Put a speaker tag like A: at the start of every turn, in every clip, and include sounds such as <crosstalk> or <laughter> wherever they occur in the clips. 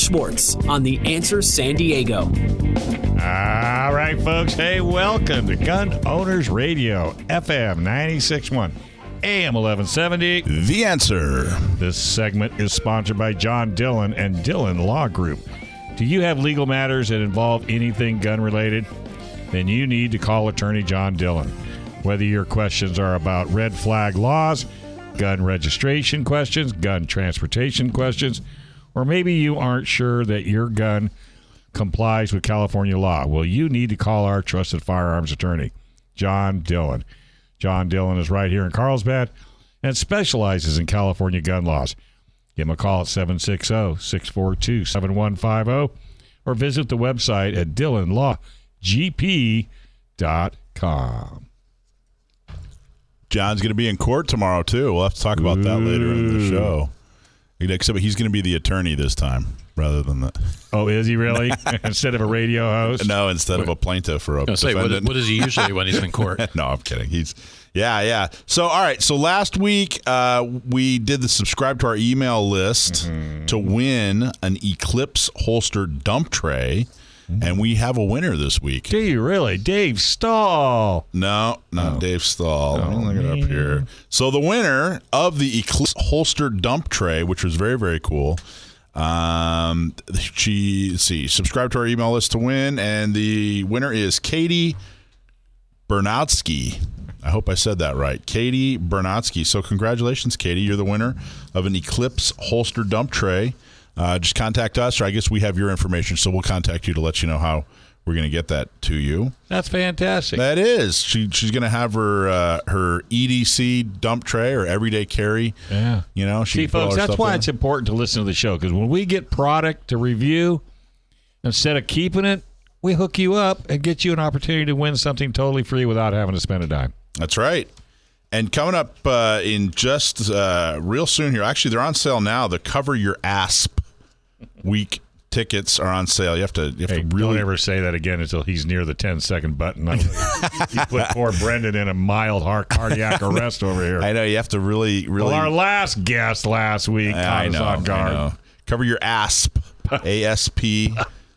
A: Schwartz on The Answer San Diego.
B: All right, folks. Hey, welcome to Gun Owners Radio, FM 961, AM 1170.
C: The answer.
B: This segment is sponsored by John Dillon and Dillon Law Group. Do you have legal matters that involve anything gun related? Then you need to call attorney John Dillon. Whether your questions are about red flag laws, gun registration questions, gun transportation questions, or maybe you aren't sure that your gun complies with California law, well, you need to call our trusted firearms attorney, John Dillon. John Dillon is right here in Carlsbad and specializes in California gun laws. Give him a call at 760 642 7150 or visit the website at dillonlawgp.com.
C: John's going to be in court tomorrow too. We'll have to talk about that later in the show. Except he's going to be the attorney this time rather than the <laughs>
B: Oh, is he really? <laughs> Instead of a radio host?
C: no instead of a plaintiff or a.
D: was gonna say, what,
C: defendant.
D: what is he usually <laughs> when he's in court?
C: no, I'm kidding. He's yeah, yeah. So all right. So last week uh, we did the subscribe to our email list
B: Mm-hmm.
C: to win an Eclipse holster dump tray, and we have a winner this week.
B: Do you really? Dave Stahl.
C: No, not Dave Stahl. Let me look it up here. So the winner of the Eclipse holster dump tray, which was very very cool. Um, she let's see, subscribe to our email list to win, and the winner is Katie Bernotsky. I hope I said that right. Katie Bernotsky. So congratulations, Katie. You're the winner of an Eclipse holster dump tray. Uh, just contact us, or I guess we have your information, so we'll contact you to let you know how we're going to get that to you.
B: That's fantastic.
C: That is. She she's going to have her uh, her EDC dump tray or everyday carry.
B: yeah.
C: You know, she
B: See,
C: can put all
B: folks, that's why
C: in.
B: it's important to listen to the show because when we get product to review, instead of keeping it, we hook you up and get you an opportunity to win something totally free without having to spend a dime.
C: That's right. And coming up uh, in just uh, real soon here, actually, they're on sale now. The Cover Your Asp week tickets are on sale. You have to you have
B: Hey,
C: to really
B: don't ever say that again until he's near the 10 second button. <laughs> <laughs> you put poor Brendan in a mild heart cardiac <laughs> arrest over here.
C: I know you have to really really.
B: well, our last guest last week
C: I
B: us
C: know,
B: on
C: I
B: guard.
C: know. Cover Your Asp, ASP,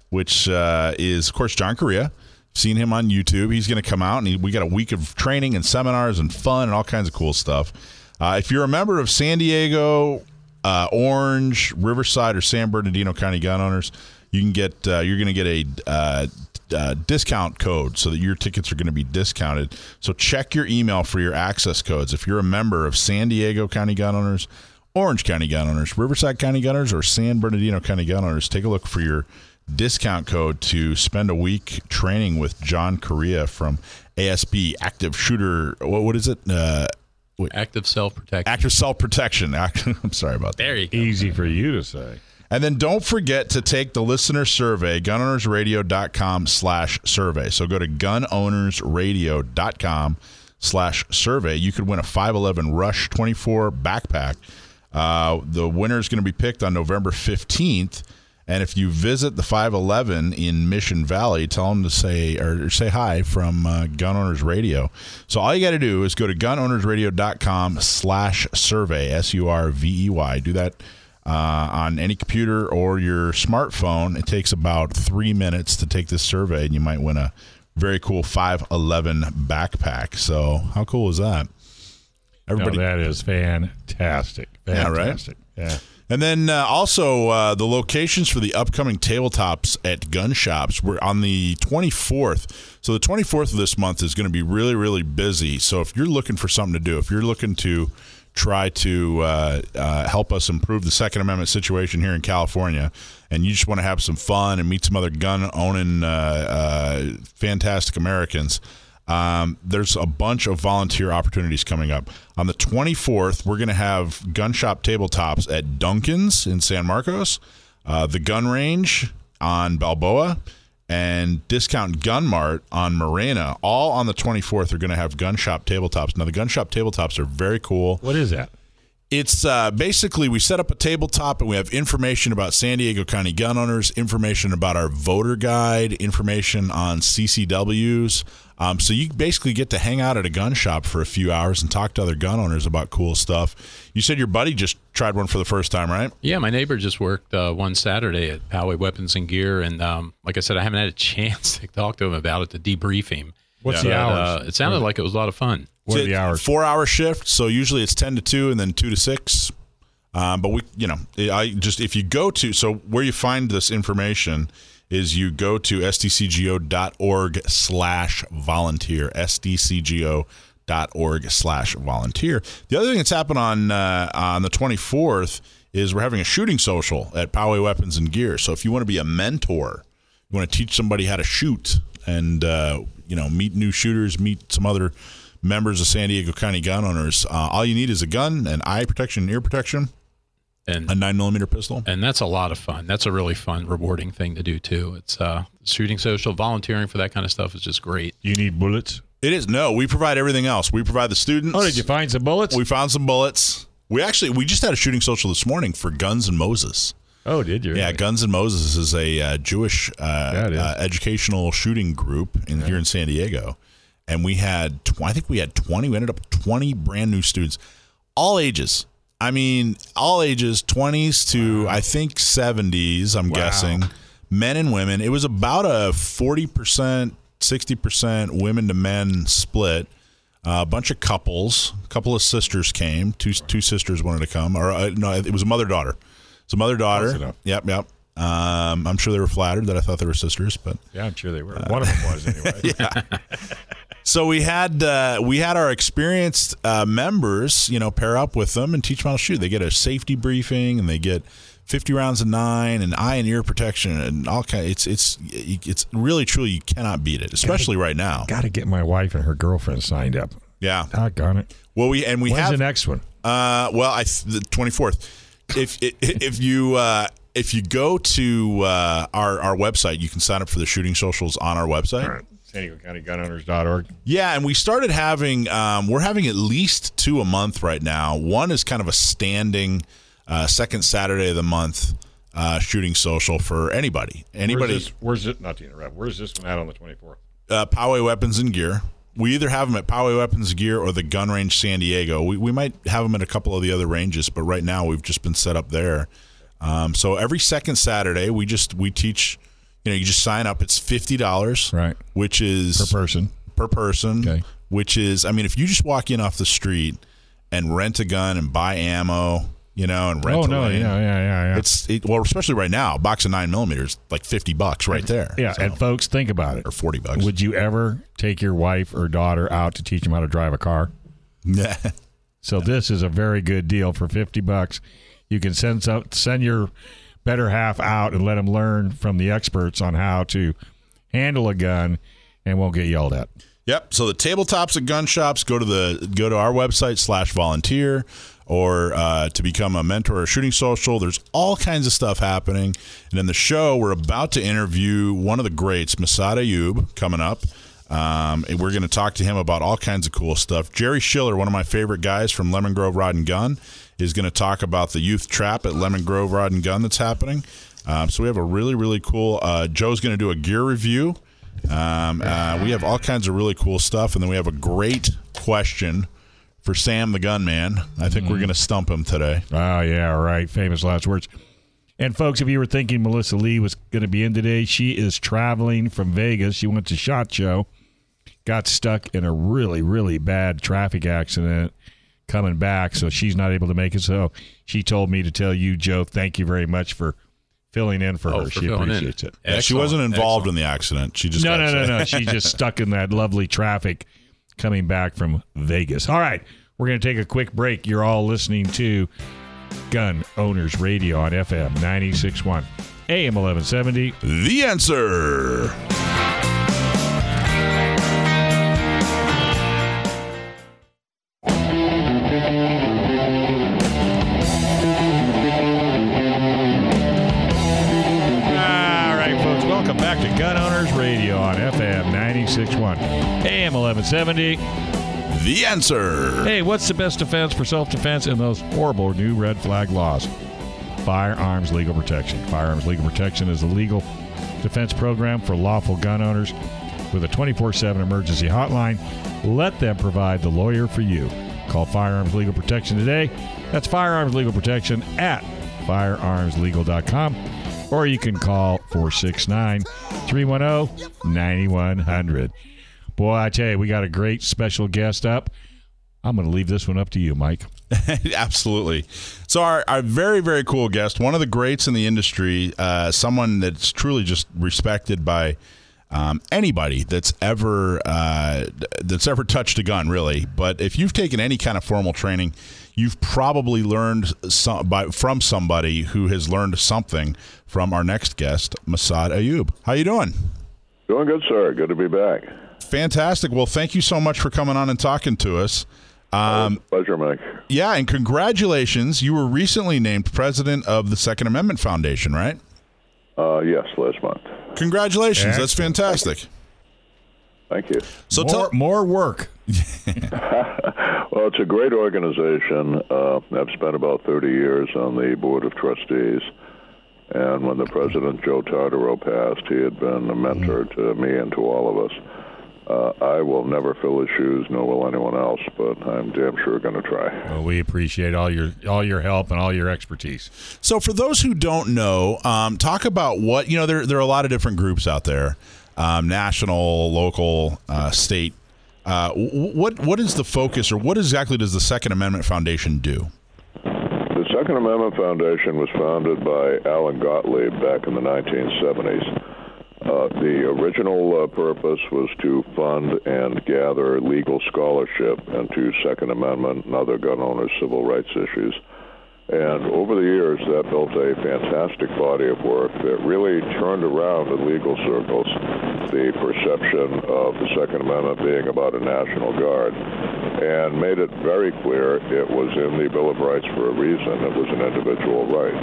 C: which uh, is of course John Correia. Seen him on YouTube. He's going to come out and he, we got a week of training and seminars and fun and all kinds of cool stuff. Uh, if you're a member of San Diego, uh, Orange, Riverside, or San Bernardino County gun owners, you can get uh, you're going to get a uh, uh, discount code so that your tickets are going to be discounted. So check your email for your access codes. If you're a member of San Diego County gun owners, Orange County gun owners, Riverside County gun owners, or San Bernardino County gun owners, take a look for your discount code to spend a week training with John Correia from ASB Active Shooter. What, what is it? Uh,
D: Active self protection.
C: active self protection. <laughs> I'm sorry about that.
D: There you go.
B: Easy for you to say.
C: And then don't forget to take the listener survey, gunownersradio.com slash survey. So go to gunownersradio.com slash survey. You could win a 511 Rush 24 backpack. Uh, the winner is going to be picked on November 15th. And if you visit the 511 in Mission Valley, tell them to say or say hi from uh, Gun Owners Radio. So all you got to do is go to gunownersradio.com slash survey, S-U-R-V-E-Y. Do that uh, on any computer or your smartphone. It takes about three minutes to take this survey, and you might win a very cool 511 backpack. So how cool is that?
B: No,
C: Everybody,
B: that is fantastic.
C: Yeah, right?
B: Fantastic. Yeah.
C: And then uh, also uh, the locations for the upcoming tabletops at gun shops. We're on the 24th. So the 24th of this month is going to be really, really busy. So if you're looking for something to do, if you're looking to try to uh, uh, help us improve the Second Amendment situation here in California, and you just want to have some fun and meet some other gun owning uh, uh, fantastic Americans, Um, there's a bunch of volunteer opportunities coming up. On the 24th, we're going to have gun shop tabletops at Duncan's in San Marcos, uh, the gun range on Balboa, and Discount Gun Mart on Morena. All on the 24th are going to have gun shop tabletops. Now, the gun shop tabletops are very cool.
B: What is that?
C: It's uh, basically we set up a tabletop and we have information about San Diego County gun owners, information about our voter guide, information on CCWs. Um, so you basically get to hang out at a gun shop for a few hours and talk to other gun owners about cool stuff. You said your buddy just tried one for the first time, right?
D: Yeah, my neighbor just worked uh, one Saturday at Poway Weapons and Gear, and um, like I said, I haven't had a <laughs> chance to talk to him about it to debrief him.
B: What's
D: But,
B: the hours?
D: Uh, it sounded like it was a lot of fun.
B: What are the hours?
C: Four hour shift. So usually it's 10 to 2 and then 2 to 6. Um, but we, you know, I just, if you go to, so where you find this information is you go to sdcgo.org slash volunteer, sdcgo.org slash volunteer. The other thing that's happened on, uh, on the 24th is we're having a shooting social at Poway Weapons and Gear. So if you want to be a mentor, you want to teach somebody how to shoot and uh, you know meet new shooters meet some other members of san diego county gun owners uh, all you need is a gun and eye protection and ear protection
D: And
C: a 9 millimeter pistol
D: and that's a lot of fun. That's a really fun, rewarding thing to do too. It's uh, shooting social, volunteering for that kind of stuff is just great.
B: You need bullets?
C: it is no we provide everything else we provide the students
B: Oh, did you find some bullets?
C: we found some bullets we actually we just had a shooting social this morning for guns and moses
B: oh, did you?
C: Yeah, Guns and Moses is a uh, Jewish uh,
B: Yeah, it is.
C: uh, educational shooting group in here in San Diego, and we had tw- I think we had twenty. We ended up twenty brand new students, all ages. I mean, all ages, twenties to I think seventies. I'm guessing, men and women. It was about a forty percent, sixty percent women to men split. Uh, a bunch of couples, a couple of sisters came. Two two sisters wanted to come, or uh, no, it was a mother daughter. It's a mother daughter. Yep, yep. Um, I'm sure they were flattered that I thought they were sisters, but
B: Yeah, I'm sure they were. One of them was anyway. <laughs>
C: so we had uh, we had our experienced uh, members, you know, pair up with them and teach them how to shoot. They get a safety briefing and they get 50 rounds of nine and eye and ear protection and all kind. It's it's it's really truly you cannot beat it, especially right now.
B: Got to get my wife and her girlfriend signed up.
C: Yeah.
B: Doggone it.
C: Well, we and we
B: When's
C: have
B: the next one?
C: Uh, well, I the twenty fourth. If if you uh, if you go to uh, our our website, you can sign up for the shooting socials on our website.
B: San Diego County Gunowners.org.
C: Yeah, and we started having um, we're having at least two a month right now. One is kind of a standing uh, second Saturday of the month uh, shooting social for anybody. Anybody
B: Where's, this, where's it? Not to interrupt. Where's this one at on the 24th?
C: uh, Poway Weapons and Gear. We either have them at Poway Weapons Gear or the Gun Range San Diego. We, we might have them at a couple of the other ranges, but right now we've just been set up there. Um, so every second Saturday, we just we teach. You know, you just sign up. It's fifty dollars,
B: Right.
C: Which is
B: Per person.
C: per person.
B: Okay.
C: Which is, I mean, if you just walk in off the street and rent a gun and buy ammo, you know, and rent.
B: Oh,
C: a
B: no.
C: lane,
B: Yeah, yeah, yeah, yeah.
C: It's it, well, especially right now, a box of nine millimeters like fifty bucks right there.
B: yeah,
C: So-
B: and folks, think about it.
C: or forty bucks.
B: Would you ever take your wife or daughter out to teach them how to drive a car?
C: Yeah.
B: So this is a very good deal for 50 bucks. You can send some, send your better half out and let them learn from the experts on how to handle a gun and won't get yelled at.
C: Yep. So the tabletops at gun shops go to the go to our website slash volunteer or uh, to become a mentor or shooting social. There's all kinds of stuff happening. And in the show, we're about to interview one of the greats, Massad Ayoob, coming up. Um, and we're going to talk to him about all kinds of cool stuff. Jerry Schiller, one of my favorite guys from Lemon Grove Rod and Gun, is going to talk about the youth trap at Lemon Grove Rod and Gun that's happening. Um, so we have a really, really cool. Uh, Joe's going to do a gear review. Um, uh, we have all kinds of really cool stuff, and then we have a great question for Sam the Gunman. I think we're going to stump him today.
B: Oh, yeah, right. Famous last words. And folks, if you were thinking Melissa Lee was going to be in today, she is traveling from Vegas. She went to SHOT Show, got stuck in a really, really bad traffic accident coming back, so she's not able to make it. So she told me to tell you, Joe, thank you very much for filling in for
D: Oh,
B: her.
D: for
B: she
D: filling in.
B: appreciates it.
C: Yeah, she wasn't involved
D: excellent.
C: in the accident. She just
B: No,
C: got
B: no, no, no. She just <laughs> stuck in that lovely traffic coming back from Vegas. All right, we're going to take a quick break. You're all listening to Gun Owners Radio on FM 96.1, AM 1170.
C: The answer.
B: Radio on FM 96.1, AM 1170.
C: The answer.
B: Hey, what's the best defense for self defense in those horrible new red flag laws? Firearms Legal Protection. Firearms Legal Protection is a legal defense program for lawful gun owners with a 24 7 emergency hotline. Let them provide the lawyer for you. Call Firearms Legal Protection today. That's Firearms Legal Protection at firearmslegal.com or you can call 469 310 9100. Boy, I tell you, we got a great special guest up. I'm going to leave this one up to you, Mike. <laughs>
C: Absolutely. So, our, our very, very cool guest, one of the greats in the industry, uh, someone that's truly just respected by um, anybody that's ever uh, that's ever touched a gun, really. But if you've taken any kind of formal training, you've probably learned some, by, from somebody who has learned something from our next guest, Massad Ayoob. How you doing?
E: Doing good, sir. Good to be back.
C: Fantastic. Well, thank you so much for coming on and talking to us.
E: Um, pleasure, Mike.
C: Yeah, and congratulations. You were recently named president of the Second Amendment Foundation, right?
E: Uh, yes, last month.
C: Congratulations. That's fantastic.
E: Thank you.
B: So more, tell, more work. <laughs>
E: well, it's a great organization. Uh, I've spent about 30 years on the board of trustees. And when the president, Joe Tartaro, passed, he had been a mentor mm-hmm. to me and to all of us. Uh, I will never fill his shoes, nor will anyone else, but I'm damn sure going to try.
B: Well, we appreciate all your all your help and all your expertise.
C: So, for those who don't know, um, talk about what you know. There, there are a lot of different groups out there, um, national, local, uh, state. Uh, what what is the focus, or what exactly does the Second Amendment Foundation do?
E: The Second Amendment Foundation was founded by Alan Gottlieb back in the 1970s. Uh, the original uh, purpose was to fund and gather legal scholarship into Second Amendment and other gun owners' civil rights issues. And over the years, that built a fantastic body of work that really turned around in legal circles the perception of the Second Amendment being about a National Guard and made it very clear it was in the Bill of Rights for a reason. It was an individual right.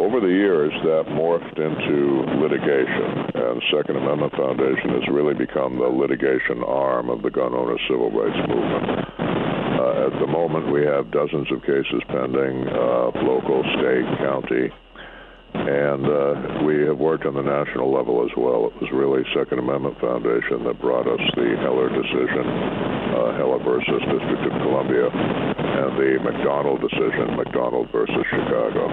E: Over the years, that morphed into litigation, and Second Amendment Foundation has really become the litigation arm of the gun owner civil rights movement. At the moment, we have dozens of cases pending, uh, local, state, county, and uh, we have worked on the national level as well. It was really Second Amendment Foundation that brought us the Heller decision, uh, Heller versus District of Columbia, and the McDonald decision, McDonald versus Chicago.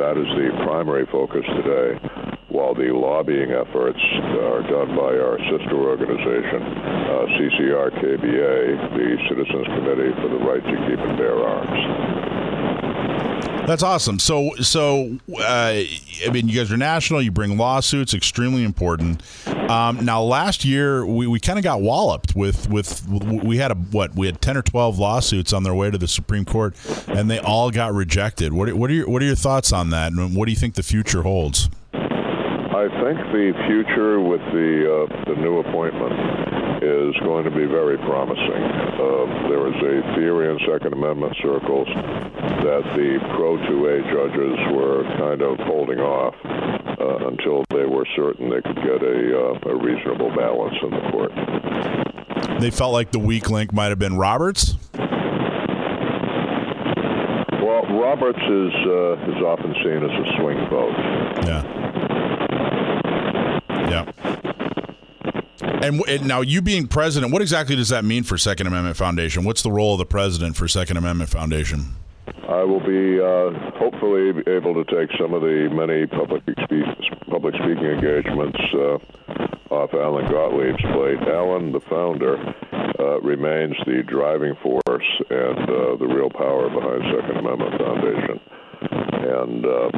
E: That is the primary focus today, while the lobbying efforts are done by our sister organization, uh, CCR KBA, the Citizens Committee for the Right to Keep and Bear Arms.
C: That's awesome. So, so uh, I mean, you guys are national. You bring lawsuits, extremely important. Um, now, last year we, we kind of got walloped with with we had a what we had ten or twelve lawsuits on their way to the Supreme Court, and they all got rejected. What what are your what are your thoughts on that, and what do you think the future holds?
E: I think the future with the uh, the new appointment is going to be very promising. Uh, there is a theory in Second Amendment circles that the pro 2A judges were kind of holding off uh, until they were certain they could get a, uh, a reasonable balance in the court.
C: They felt like the weak link might have been Roberts.
E: Well, Roberts is uh, is often seen as a swing vote.
C: Yeah. Yeah. And, and, now, you being president, what exactly does that mean for Second Amendment Foundation? What's the role of the president for Second Amendment Foundation?
E: I will be uh, hopefully able to take some of the many public public speaking engagements uh, off Alan Gottlieb's plate. Alan, the founder, uh, remains the driving force and uh, the real power behind Second Amendment Foundation, and uh,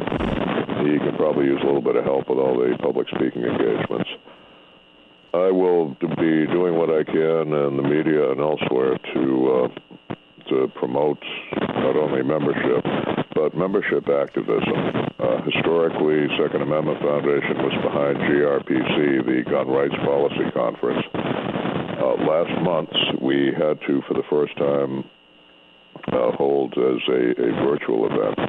E: he can probably use a little bit of help with all the public speaking engagements. I will be doing what I can in the media and elsewhere to uh, to promote not only membership but membership activism. Uh, historically, Second Amendment Foundation was behind GRPC, the Gun Rights Policy Conference. Uh, last month, we had to, for the first time, uh, hold as a, a virtual event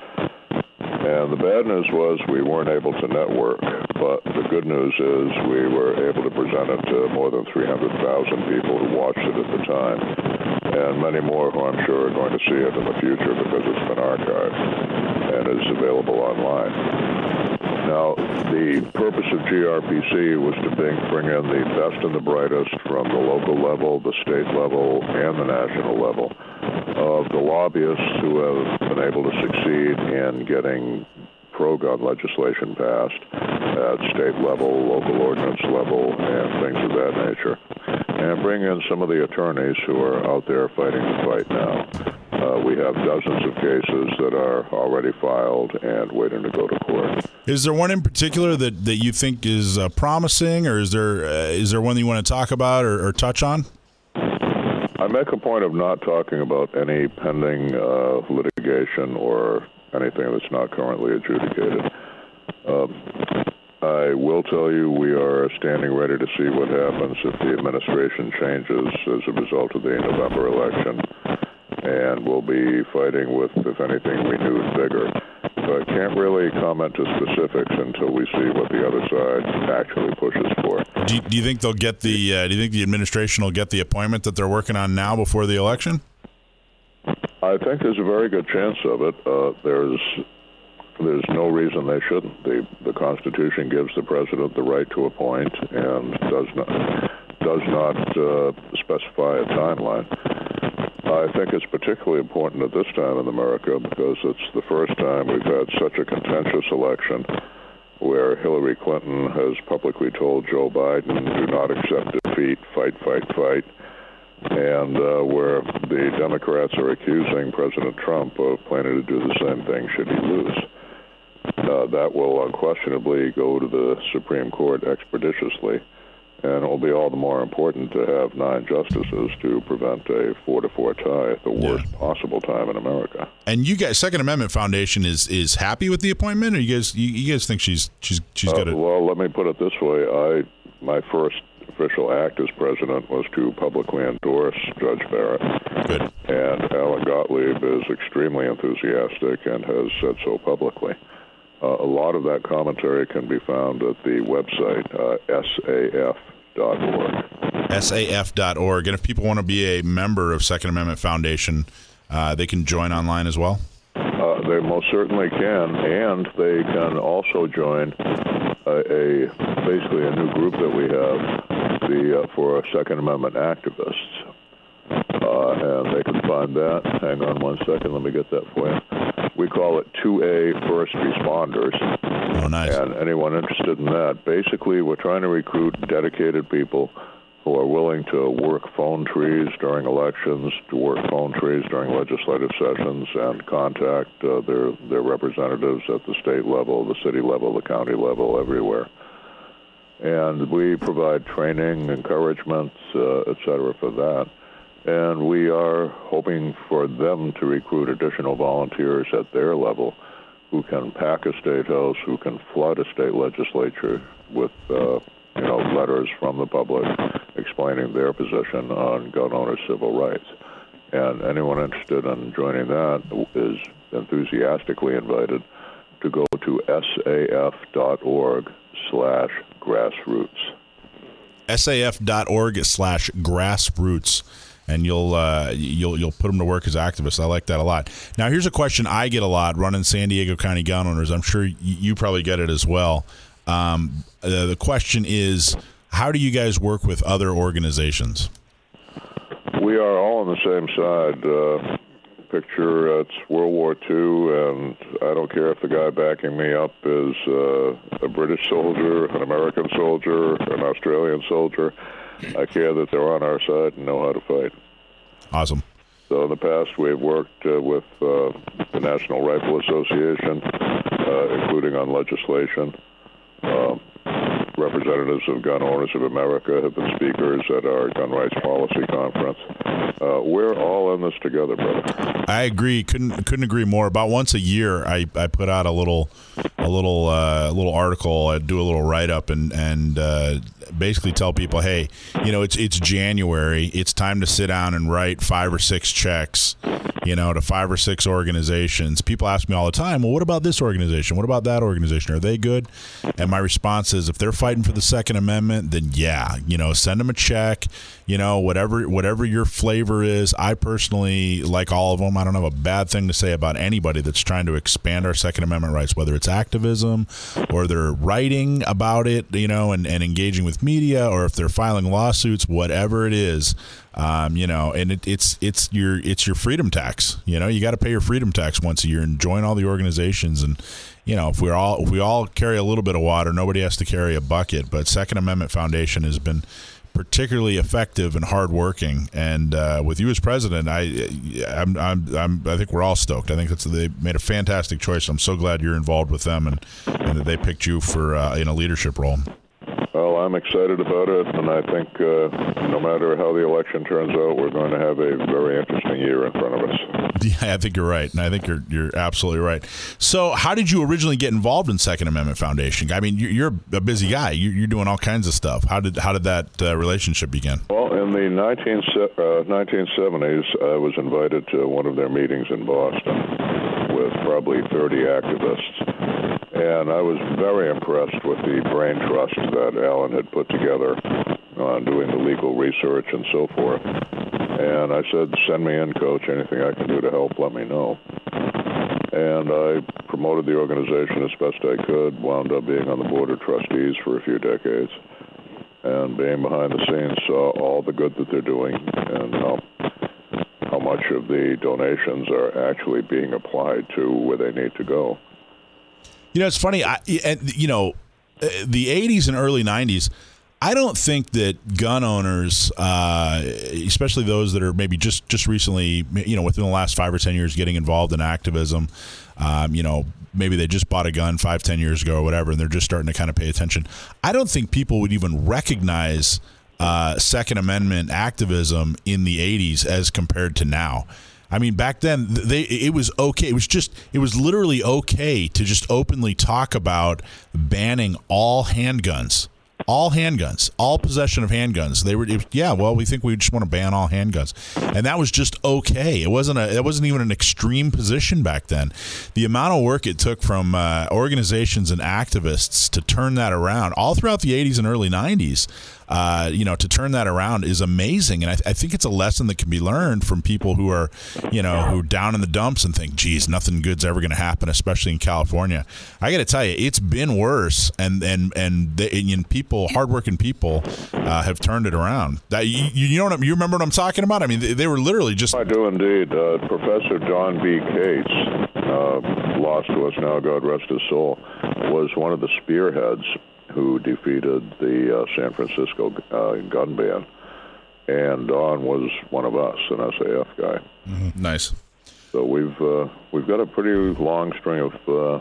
E: And the bad news was we weren't able to network, but the good news is we were able to present it to more than 300,000 people who watched it at the time, and many more who I'm sure are going to see it in the future because it's been archived and is available online. Now, the purpose of GRPC was to bring, bring in the best and the brightest from the local level, the state level, and the national level of the lobbyists who have been able to succeed in getting pro-gun legislation passed at state level, local ordinance level, and things of that nature. And bring in some of the attorneys who are out there fighting the fight now. Uh, we have dozens of cases that are already filed and waiting to go to court.
C: Is there one in particular that, that you think is uh, promising, or is there uh, is there one that you want to talk about or, or, touch on?
E: I make a point of not talking about any pending uh, litigation or anything that's not currently adjudicated. Um, I will tell you we are standing ready to see what happens if the administration changes as a result of the November election, and we'll be fighting with, if anything, renewed vigor. But can't really comment to specifics until we see what the other side actually pushes for.
C: Do you, do you think they'll get the? Uh, do you think the administration will get the appointment that they're working on now before the election?
E: I think there's a very good chance of it. Uh, there's there's no reason they shouldn't. The the Constitution gives the president the right to appoint and does not does not uh, specify a timeline. I think it's particularly important at this time in America because it's the first time we've had such a contentious election where Hillary Clinton has publicly told Joe Biden, do not accept defeat, fight, fight, fight, and uh, where the Democrats are accusing President Trump of planning to do the same thing should he lose. Uh, that will unquestionably go to the Supreme Court expeditiously and it will be all the more important to have nine justices to prevent a four to four tie at the worst yeah. possible time in America.
C: And you guys, Second Amendment Foundation is is happy with the appointment, or you guys you, you guys think she's she's she's uh, got it?
E: Well, let me put it this way: I my first official act as president was to publicly endorse Judge Barrett.
C: Good.
E: And Alan Gottlieb is extremely enthusiastic and has said so publicly. Uh, a lot of that commentary can be found at the website uh, saf.org.
C: saf.org. And if people want to be a member of Second Amendment Foundation, uh, they can join online as well?
E: Uh, they most certainly can, and they can also join a, a basically a new group that we have the uh, for Second Amendment activists. Uh, and they can find that. Hang on one second, let me get that for you. We call it 2A First Responders.
C: Oh, nice.
E: And anyone interested in that, basically, we're trying to recruit dedicated people who are willing to work phone trees during elections, to work phone trees during legislative sessions, and contact uh, their their representatives at the state level, the city level, the county level, everywhere. And we provide training, encouragement, uh, et cetera, for that and we are hoping for them to recruit additional volunteers at their level who can pack a state house, who can flood a state legislature with uh, you know letters from the public explaining their position on gun owners' civil rights. And anyone interested in joining that is enthusiastically invited to go to saf.org slash grassroots.
C: saf.org slash grassroots and you'll uh, you'll you'll put them to work as activists. I like that a lot. Now, here's a question I get a lot running San Diego County gun owners. I'm sure you probably get it as well. Um, uh, the question is, how do you guys work with other organizations?
E: We are all on the same side. Uh, picture it's World War II, and I don't care if the guy backing me up is uh, a British soldier, an American soldier, an Australian soldier. I care that they're on our side and know how to fight.
C: Awesome.
E: So in the past, we've worked uh, with uh, the National Rifle Association, uh, including on legislation. Um, representatives of Gun Owners of America have been speakers at our gun rights policy conference. Uh, we're all in this together, brother.
C: I agree. Couldn't couldn't agree more. About once a year, I, I put out a little a little uh, little article, I do a little write up, and and uh, basically tell people, hey, you know, it's it's January, it's time to sit down and write five or six checks, you know, to five or six organizations. People ask me all the time, well, what about this organization? What about that organization? Are they good? And my response is, if they're fighting for the Second Amendment, then yeah, you know, send them a check. You know, whatever whatever your flavor is. I personally like all of them. I don't have a bad thing to say about anybody that's trying to expand our Second Amendment rights, whether it's activism or they're writing about it, you know, and, and engaging with media, or if they're filing lawsuits, whatever it is. Um, you know, and it, it's it's your it's your freedom tax. You know, you got to pay your freedom tax once a year and join all the organizations. And you know, if we're all if we all carry a little bit of water, nobody has to carry a bucket. But Second Amendment Foundation has been particularly effective and hardworking. And uh, with you as president, I, I'm, I'm, I'm, i think we're all stoked. I think that's they made a fantastic choice. I'm so glad you're involved with them and, and that they picked you for uh, in a leadership role.
E: Well, I'm excited about it, and I think uh, no matter how the election turns out, we're going to have a very interesting year in front of us. <laughs>
C: Yeah, I think you're right, and I think you're you're absolutely right. So, how did you originally get involved in Second Amendment Foundation? I mean, you're a busy guy. You're doing all kinds of stuff. How did how did that uh, relationship begin?
E: Well, in the 19, uh, 1970s, I was invited to one of their meetings in Boston with probably 30 activists and I was very impressed with the brain trust that Alan had put together on doing the legal research and so forth. And I said, send me in, coach. Anything I can do to help, let me know. And I promoted the organization as best I could, wound up being on the board of trustees for a few decades, and being behind the scenes saw all the good that they're doing and how, how much of the donations are actually being applied to where they need to go.
C: You know, it's funny. I, and you know, uh, the '80s and early '90s. I don't think that gun owners, uh, especially those that are maybe just just recently, you know, within the last five or ten years, getting involved in activism, um, you know, maybe they just bought a gun five, ten years ago or whatever, and they're just starting to kind of pay attention. I don't think people would even recognize uh, Second Amendment activism in the '80s as compared to now. I mean, back then they it was okay. It was just it was literally okay to just openly talk about banning all handguns all handguns, all possession of handguns. They were, yeah. Well, we think we just want to ban all handguns, and that was just okay. It wasn't a, it wasn't even an extreme position back then. The amount of work it took from uh, organizations and activists to turn that around, all throughout the '80s and early '90s, uh, you know, to turn that around is amazing. And I, I, think it's a lesson that can be learned from people who are, you know, who down in the dumps and think, geez, nothing good's ever going to happen, especially in California. I got to tell you, it's been worse. And, and, and, the, and people, hardworking people, uh, have turned it around. That you, you know what I'm, you remember what I'm talking about? I mean, they, they were literally just.
E: I do indeed. Uh, Professor Don B. Kates, uh, lost to us now, God rest his soul, was one of the spearheads who defeated the uh, San Francisco uh, gun ban, and Don was one of us, an SAF guy.
C: Mm-hmm. Nice.
E: So we've uh, we've got a pretty long string of uh,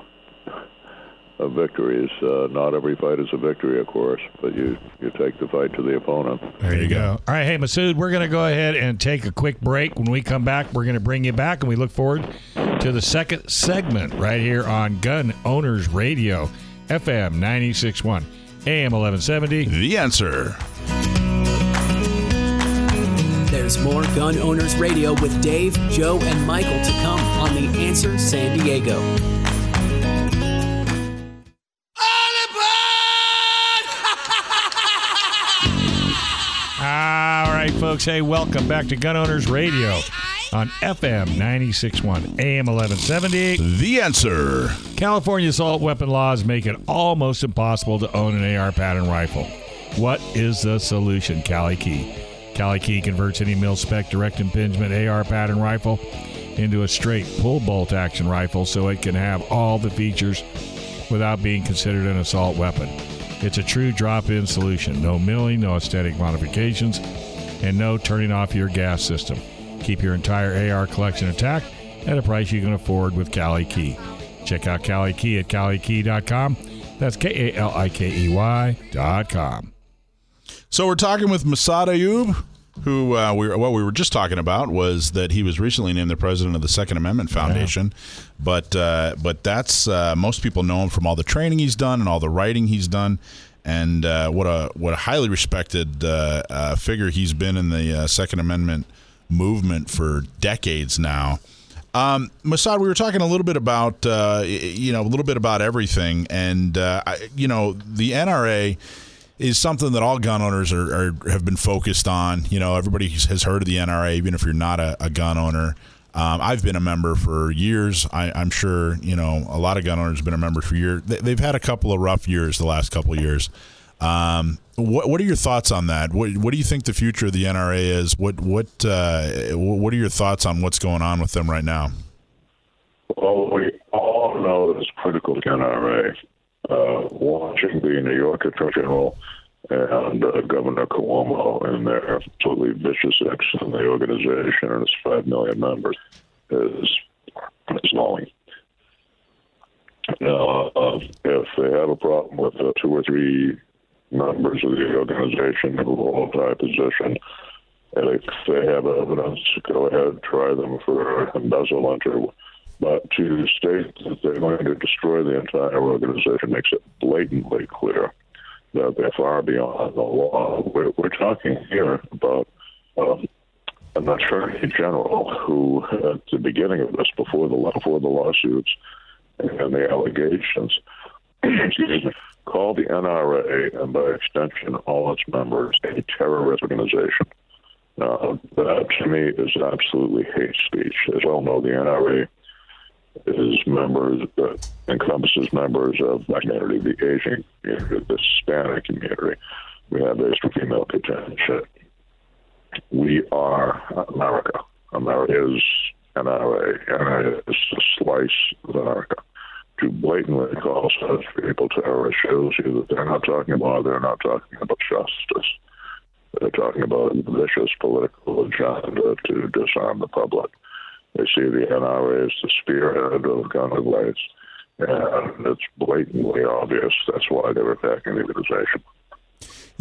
E: of victories. Uh, not every fight is a victory, of course, but you you take the fight to the opponent.
B: There you go. All right, hey Massad, we're going to go ahead and take a quick break. When we come back, we're going to bring you back, and we look forward to the second segment right here on Gun Owners Radio. FM 961, AM 1170.
C: The answer.
A: There's more Gun Owners Radio with Dave, Joe, and Michael to come on The Answer San Diego.
B: All <laughs> right, folks. Hey, welcome back to Gun Owners Radio on FM 96.1, AM 1170.
C: The answer.
B: California assault weapon laws make it almost impossible to own an AR pattern rifle. What is the solution, Kali Key? Kali Key converts any mil spec direct impingement AR pattern rifle into a straight pull bolt action rifle so it can have all the features without being considered an assault weapon. It's a true drop in solution. No milling, no aesthetic modifications, and no turning off your gas system. Keep your entire AR collection intact at a price you can afford with Kali Key. Check out Kali Key at kalikey.com. That's K A L I K E Y.com.
C: So we're talking with Massad Ayoob. who uh, we what we were just talking about was that he was recently named the president of the Second Amendment Foundation, but uh, but that's uh, most people know him from all the training he's done and all the writing he's done, and uh, what a what a highly respected uh, uh, figure he's been in the Second Amendment movement for decades now. Um, Massad, we were talking a little bit about you know a little bit about everything, and I, you know the NRA is something that all gun owners are, are, have been focused on. You know, everybody has heard of the NRA, even if you're not a, a gun owner. Um, I've been a member for years. I, am sure you know a lot of gun owners have been a member for years. They, have had a couple of rough years the last couple of years. Um, what, what are your thoughts on that? What, what do you think the future of the NRA is? What what uh, what are your thoughts on what's going on with them right now?
F: Well, we all know that it's critical to NRA uh, watching the New York Attorney General and uh, Governor Cuomo and their absolutely vicious acts in the organization and its five million members is is. Now, uh, if they have a problem with uh, two or three members of the organization who hold high position, and if they have evidence, go ahead, try them for embezzlement but to state that they're going to destroy the entire organization makes it blatantly clear that they're far beyond the law. We're, we're talking here about um, an attorney general who, at the beginning of this, before the before the lawsuits and the allegations, <clears throat> excuse me, called the NRA and by extension all its members a terrorist organization. Now, that to me is absolutely hate speech. As well know, the NRA is members uh, encompasses members of the community, the Asian community, the Hispanic community. We have a female contingent. We are America. America is NRA. NRA is a slice of America. To blatantly call such people terrorists shows you that they're not talking about they're not talking about justice. They're talking about a vicious political agenda to disarm the public. They see the NRA as the spearhead of gun rights, and it's blatantly obvious that's why they're attacking the organization.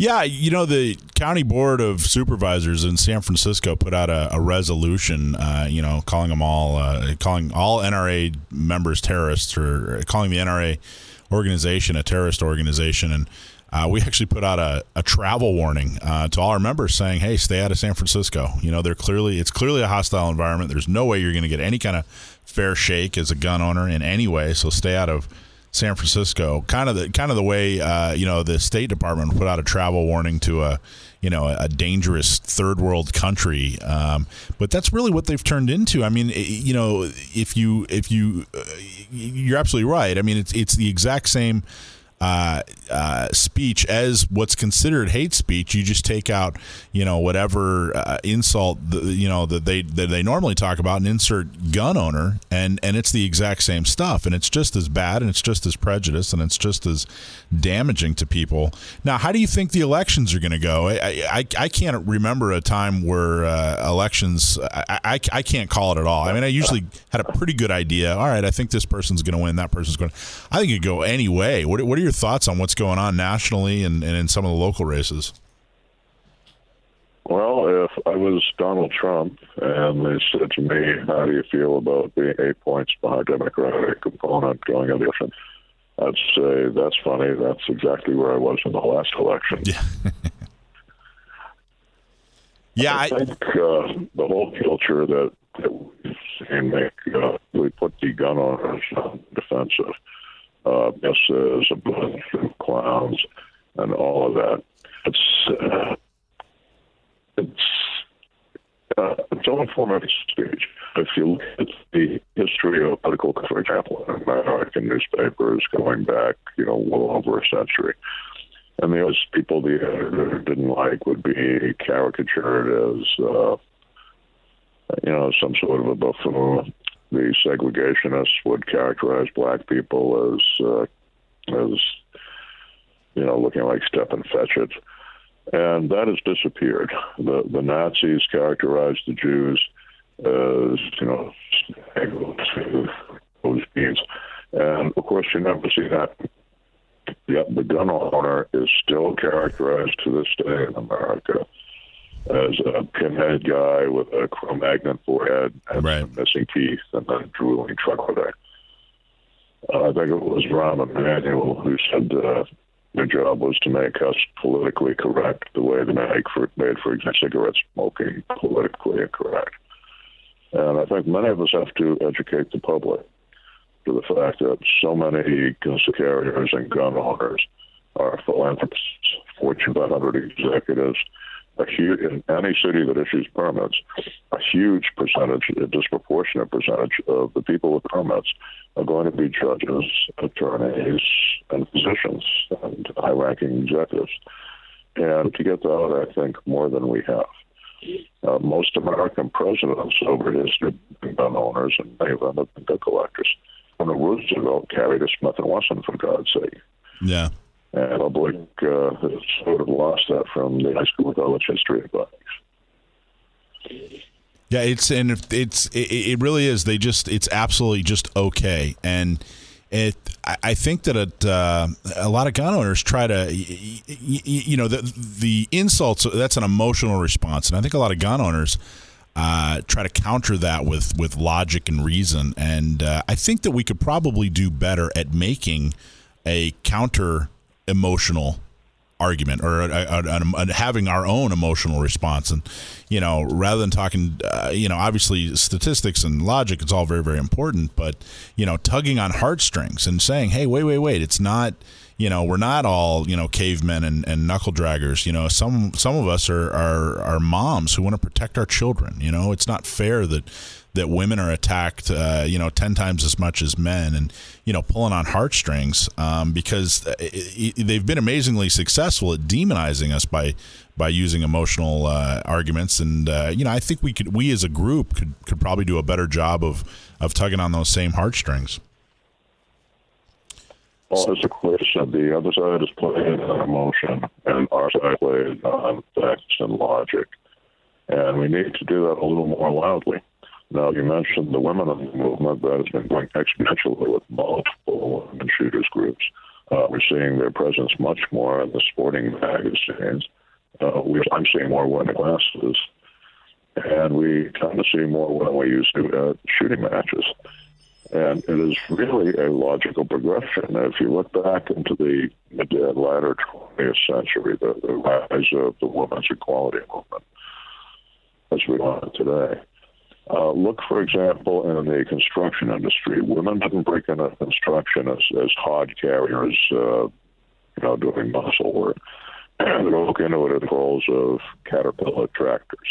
C: Yeah, you know, the county board of supervisors in San Francisco put out a, a resolution, uh, you know, calling them all, uh, calling all NRA members terrorists, or calling the NRA organization a terrorist organization, and uh, we actually put out a, a travel warning uh, to all our members saying, "Hey, stay out of San Francisco. You know, they're clearly it's clearly a hostile environment. There's no way you're going to get any kind of fair shake as a gun owner in any way. So stay out of San Francisco. Kind of the kind of the way uh, you know the State Department put out a travel warning to a you know a dangerous third world country. Um, but that's really what they've turned into. I mean, you know, if you if you uh, you're absolutely right. I mean, it's it's the exact same uh, uh, speech as what's considered hate speech. You just take out, you know, whatever uh, insult the, you know that they that they normally talk about and insert gun owner, and and it's the exact same stuff, and it's just as bad, and it's just as prejudiced, and it's just as damaging to people. Now, how do you think the elections are going to go? I, I, I can't remember a time where uh, elections. I, I, I can't call it at all. I mean, I usually had a pretty good idea. All right, I think this person's going to win. That person's going. to I think it go any way. What what are your thoughts on what's going on nationally and, and in some of the local races?
F: Well, if I was Donald Trump and they said to me, "How do you feel about being eight points behind Democratic opponent going election?" I'd say that's funny. That's exactly where I was in the last election.
C: Yeah. <laughs> yeah,
F: I, I think uh, the whole culture that, that we've seen make uh, we put the gun on defensive uh, buses, a bunch of clowns, and all of that. It's uh, it's uh, its own form of speech. If you look at the history of political, for example, in American newspapers going back, you know, well over a century, and the other people the editor didn't like would be caricatured as, uh, you know, some sort of a buffoon the segregationists would characterize black people as uh, as you know looking like Stepin Fetchit, and that has disappeared. The the Nazis characterized the Jews as you know those beings, and of course you never see that. Yet the gun owner is still characterized to this day in America as a pinhead guy with a Cro-Magnon forehead and
C: Right.
F: missing teeth and a drooling troglodyte. Uh, I think it was Rahm Emanuel who said uh, their job was to make us politically correct the way they make for, made, for example, cigarette smoking politically incorrect. And I think many of us have to educate the public to the fact that so many gun carriers and gun owners are philanthropists, Fortune 500 executives, a huge, in any city that issues permits, a huge percentage, a disproportionate percentage of the people with permits are going to be judges, attorneys, and physicians, and high-ranking executives. And to get that, I think more than we have. Uh, most American presidents over history have been gun owners, and many of them have been gun collectors. When Roosevelt carried a Smith and Wesson, for God's sake,
C: Yeah.
F: And the public uh, sort of lost that from the high school college history of guns.
C: Yeah, it's and it's it, it really is. They just it's absolutely just okay, and it. I, I think that it, uh, a lot of gun owners try to, y- y- y- you know, the the insults. That's an emotional response, and I think a lot of gun owners uh, try to counter that with with logic and reason. And uh, I think that we could probably do better at making a counter emotional argument or having our own emotional response. And you know rather than talking uh, you know obviously statistics and logic it's all very very important but you know tugging on heartstrings and saying hey wait wait wait it's not you know we're not all you know cavemen and, and knuckle draggers. You know some some of us are are, are moms who want to protect our children. You know it's not fair that that women are attacked, uh, you know, ten times as much as men, and you know, pulling on heartstrings um, because uh, i- i- they've been amazingly successful at demonizing us by by using emotional uh, arguments, and uh, you know, I think we could, we as a group could could probably do a better job of of tugging on those same heartstrings.
F: Well, as a question, the other side is playing on emotion, and our side plays on facts and logic. And we need to do that a little more loudly. Now, you mentioned the women in the movement that has been going exponentially with multiple women shooters groups. Uh, we're seeing their presence much more in the sporting magazines. Uh, we, I'm seeing more women in classes. And we tend to see more women we used to at shooting matches. And it is really a logical progression. If you look back into the mid latter 20th century, the, the rise of the women's equality movement, as we know it today. Uh, look, for example, in the construction industry. Women didn't break into construction as, as hod carriers, uh, you know, doing muscle work. <clears throat> they broke into it as roles of caterpillar tractors,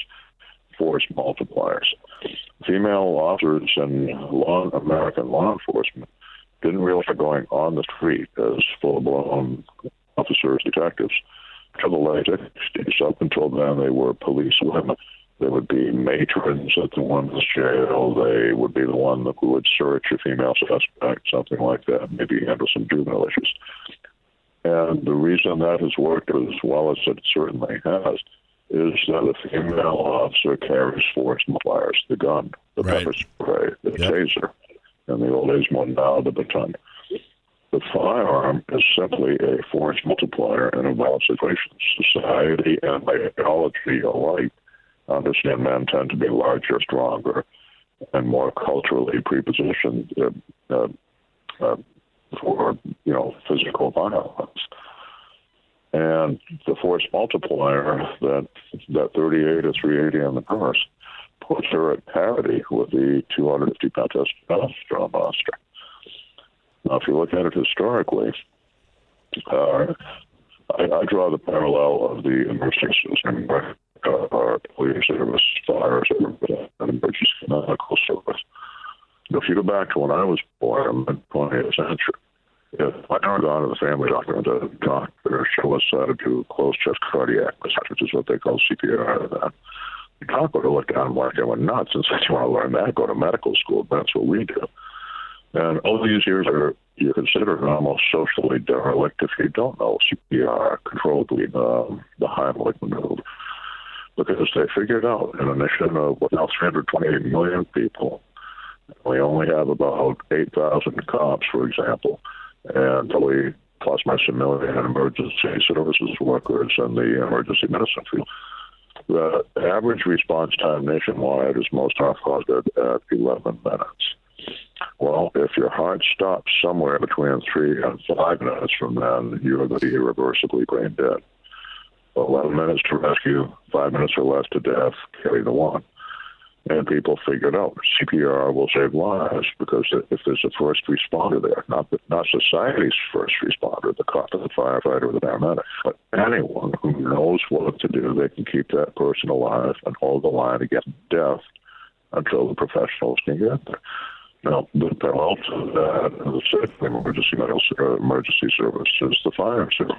F: force multipliers. Female officers in law, American law enforcement didn't really start going on the street as full-blown officers, detectives, until the late 60s. Up until then, they were police women. They would be matrons at the women's jail. They would be the one that would search a female suspect, something like that, maybe handle some juvenile issues. And the reason that has worked as well as it certainly has is that a female officer carries force multipliers, the gun, the
C: Right.
F: pepper spray, the
C: Yep.
F: taser, and the old days one now, the baton. The firearm is simply a force multiplier in a violent situation. Society and biology alike understand men tend to be larger, stronger, and more culturally prepositioned uh, uh, uh, for you know physical violence. And the force multiplier that that 38 or 380 on the purse puts her at parity with the 250 pound testosterone monster. Now, if you look at it historically, uh, I, I draw the parallel of the nursing system where uh, our police service, fire service, and emergency medical service. If you go back to when I was born in the 20th century, if I had gone to the family doctor the doctor show us how to do closed chest cardiac massage, which is what they call CPR, that, the doc would looked down like I went nuts and <laughs> said, "You want to learn that? Go to medical school. That's what we do." And all these years are you're considered almost socially derelict if you don't know CPR, controlled bleeding, um, the Heimlich maneuver, because they figured out in a nation of now 328 million people, we only have about 8,000 cops, for example, and we plus a million emergency services workers and the emergency medicine field. The average response time nationwide is most often at 11 minutes. Well, if your heart stops somewhere between three and five minutes from then, you're going to be irreversibly brain dead. 11 minutes to rescue, five minutes or less to death, carry the one. And people figured out CPR will save lives because if there's a first responder there, not not society's first responder, the cop, the firefighter, the paramedic, but anyone who knows what to do, they can keep that person alive and hold the line against death until the professionals can get there. Now, the parallel to that, the second emergency medical uh, emergency service is the fire service.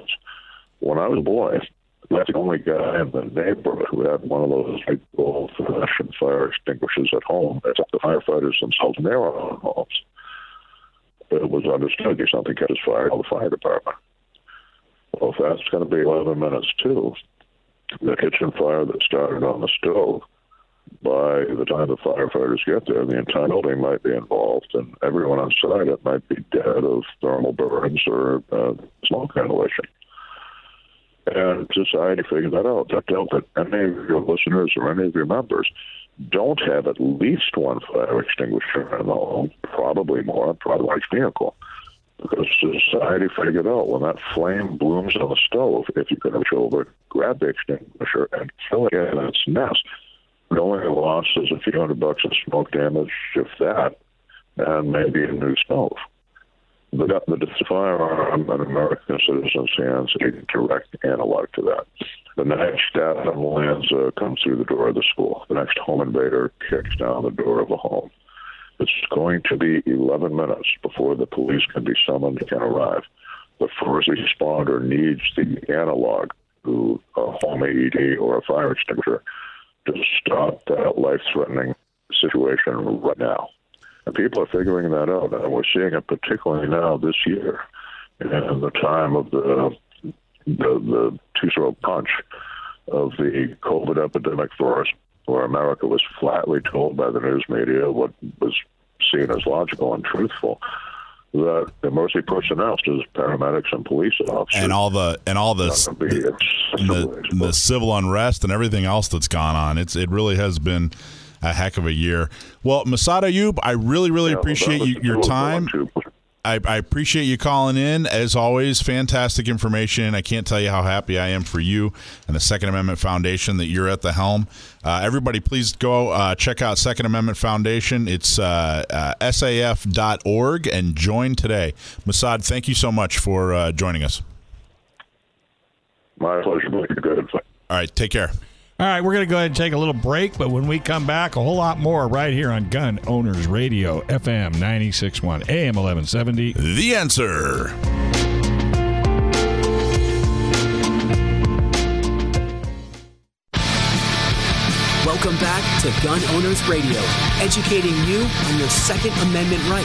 F: When I was a boy, that's the only guy in the neighborhood who had one of those big old-fashioned fire extinguishers at home. It's the firefighters themselves in their own homes. It was understood if something catches fire, call the fire department. Well, if that's going to be 11 minutes too, the kitchen fire that started on the stove, by the time the firefighters get there, the entire building might be involved, and everyone inside it might be dead of thermal burns or uh, smoke inhalation. And society figured that out. That dealt that any of your listeners or any of your members don't have at least one fire extinguisher in the home, probably more, probably large vehicle. Because society figured out when that flame blooms on the stove, if you can reach over, grab the extinguisher and kill it in its nest. The only loss is a few hundred bucks of smoke damage, if that, and maybe a new stove the, the firearm in American citizens' hands is a direct analog to that. The next Adam Lanza uh, comes through the door of the school. The next home invader kicks down the door of a home. It's going to be 11 minutes before the police can be summoned and arrive. The first responder needs the analog to a home AED or a fire extinguisher to stop that life-threatening situation right now. And people are figuring that out, and we're seeing it particularly now this year, in the time of the the, the two-throat punch of the COVID epidemic for us, where America was flatly told by the news media what was seen as logical and truthful that the emergency personnel, such as paramedics and police officers,
C: and all the and all the the, the civil unrest and everything else that's gone on. It's it really has been a heck of a year. Well, Massad Ayoob, I really, really yeah, appreciate you, your time. I, I, appreciate you calling in. As always, fantastic information. I can't tell you how happy I am for you and the Second Amendment Foundation that you're at the helm. Uh, everybody, please go uh, check out Second Amendment Foundation. It's uh, uh saf.org and join today. Massad, thank you so much for uh, joining us.
F: My pleasure. Good.
C: All right, take care.
B: All right, we're going to go ahead and take a little break, but when we come back, a whole lot more right here on Gun Owners Radio, FM 96.1, AM 1170.
C: The answer.
A: Welcome back to Gun Owners Radio, educating you on your Second Amendment right.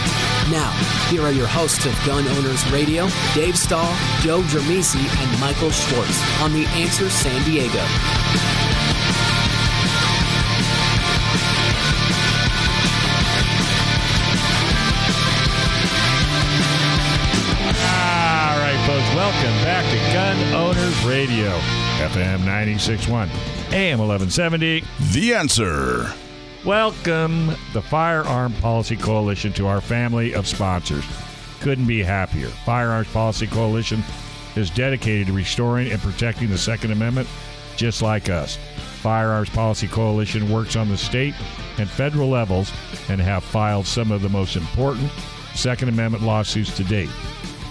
A: Now, here are your hosts of Gun Owners Radio, Dave Stahl, Joe Dramisi, and Michael Schwartz on The Answer San Diego.
B: All right, folks, welcome back to Gun Owners Radio, FM 96.1, AM 1170.
C: The answer.
B: Welcome, the Firearm Policy Coalition, to our family of sponsors. Couldn't be happier. Firearms Policy Coalition is dedicated to restoring and protecting the Second Amendment just like us. Firearms Policy Coalition works on the state and federal levels and have filed some of the most important Second Amendment lawsuits to date.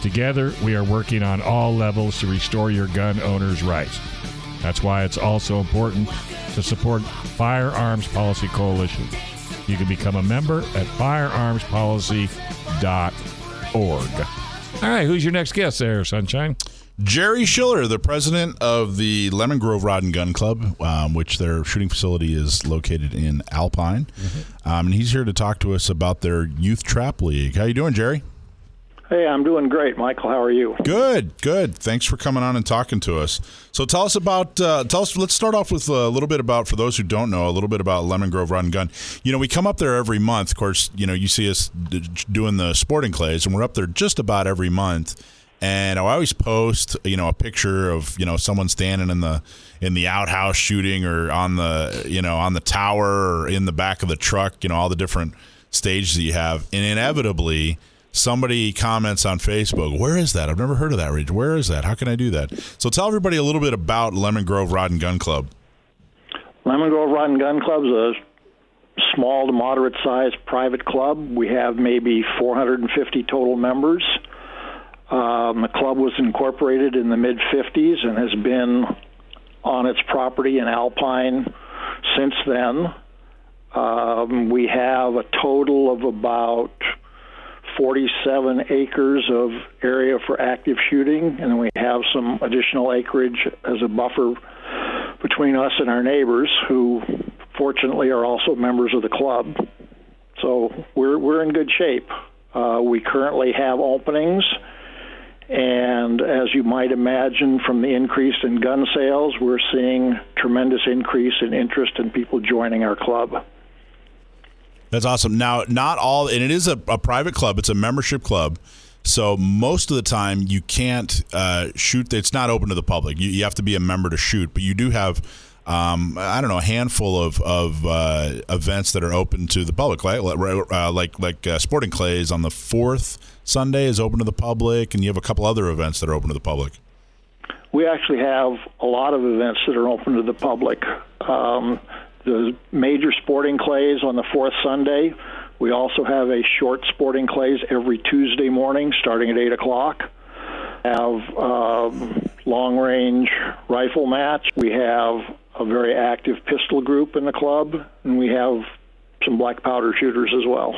B: Together, we are working on all levels to restore your gun owner's rights. That's why it's also important to support Firearms Policy Coalition. You can become a member at firearmspolicy.org. All right, who's your next guest there, Sunshine?
C: Jerry Schiller, the president of the Lemon Grove Rod and Gun Club, um, which their shooting facility is located in Alpine, mm-hmm. um, and he's here to talk to us about their youth trap league. How you doing, Jerry?
G: Hey, I'm doing great, Michael. How are you?
C: Good, good. Thanks for coming on and talking to us. So, tell us about. Uh, tell us. Let's start off with a little bit about, for those who don't know, a little bit about Lemon Grove Rod and Gun. You know, we come up there every month. Of course, you know, you see us doing the sporting clays, and we're up there just about every month. and I always post, you know, a picture of you know someone standing in the in the outhouse shooting, or on the you know on the tower, or in the back of the truck. You know, all the different stages that you have, and inevitably somebody comments on Facebook, "Where is that? I've never heard of that ridge. Where is that? How can I do that?" So tell everybody a little bit about Lemon Grove Rod and Gun Club.
G: Lemon Grove Rod and Gun Club is a small to moderate sized private club. We have maybe 450 total members. Um, the club was incorporated in the mid 50s and has been on its property in Alpine since then. Um, we have a total of about 47 acres of area for active shooting, and then we have some additional acreage as a buffer between us and our neighbors, who fortunately are also members of the club. So we're we're in good shape. Uh, we currently have openings, and as you might imagine, from the increase in gun sales, we're seeing tremendous increase in interest in people joining our club.
C: That's awesome. Now, not all, and it is a, a private club. It's a membership club. So most of the time, you can't uh, shoot. It's not open to the public. You, you have to be a member to shoot. But you do have, um, I don't know, a handful of, of uh, events that are open to the public, right? Uh, like like uh, Sporting Clays on the fourth Sunday is open to the public, and you have a couple other events that are open to the public.
G: We actually have a lot of events that are open to the public. Um, the major sporting clays on the fourth Sunday. We also have a short sporting clays every Tuesday morning starting at 8 o'clock. Have um, long range rifle match. We have a very active pistol group in the club, and we have some black powder shooters as well.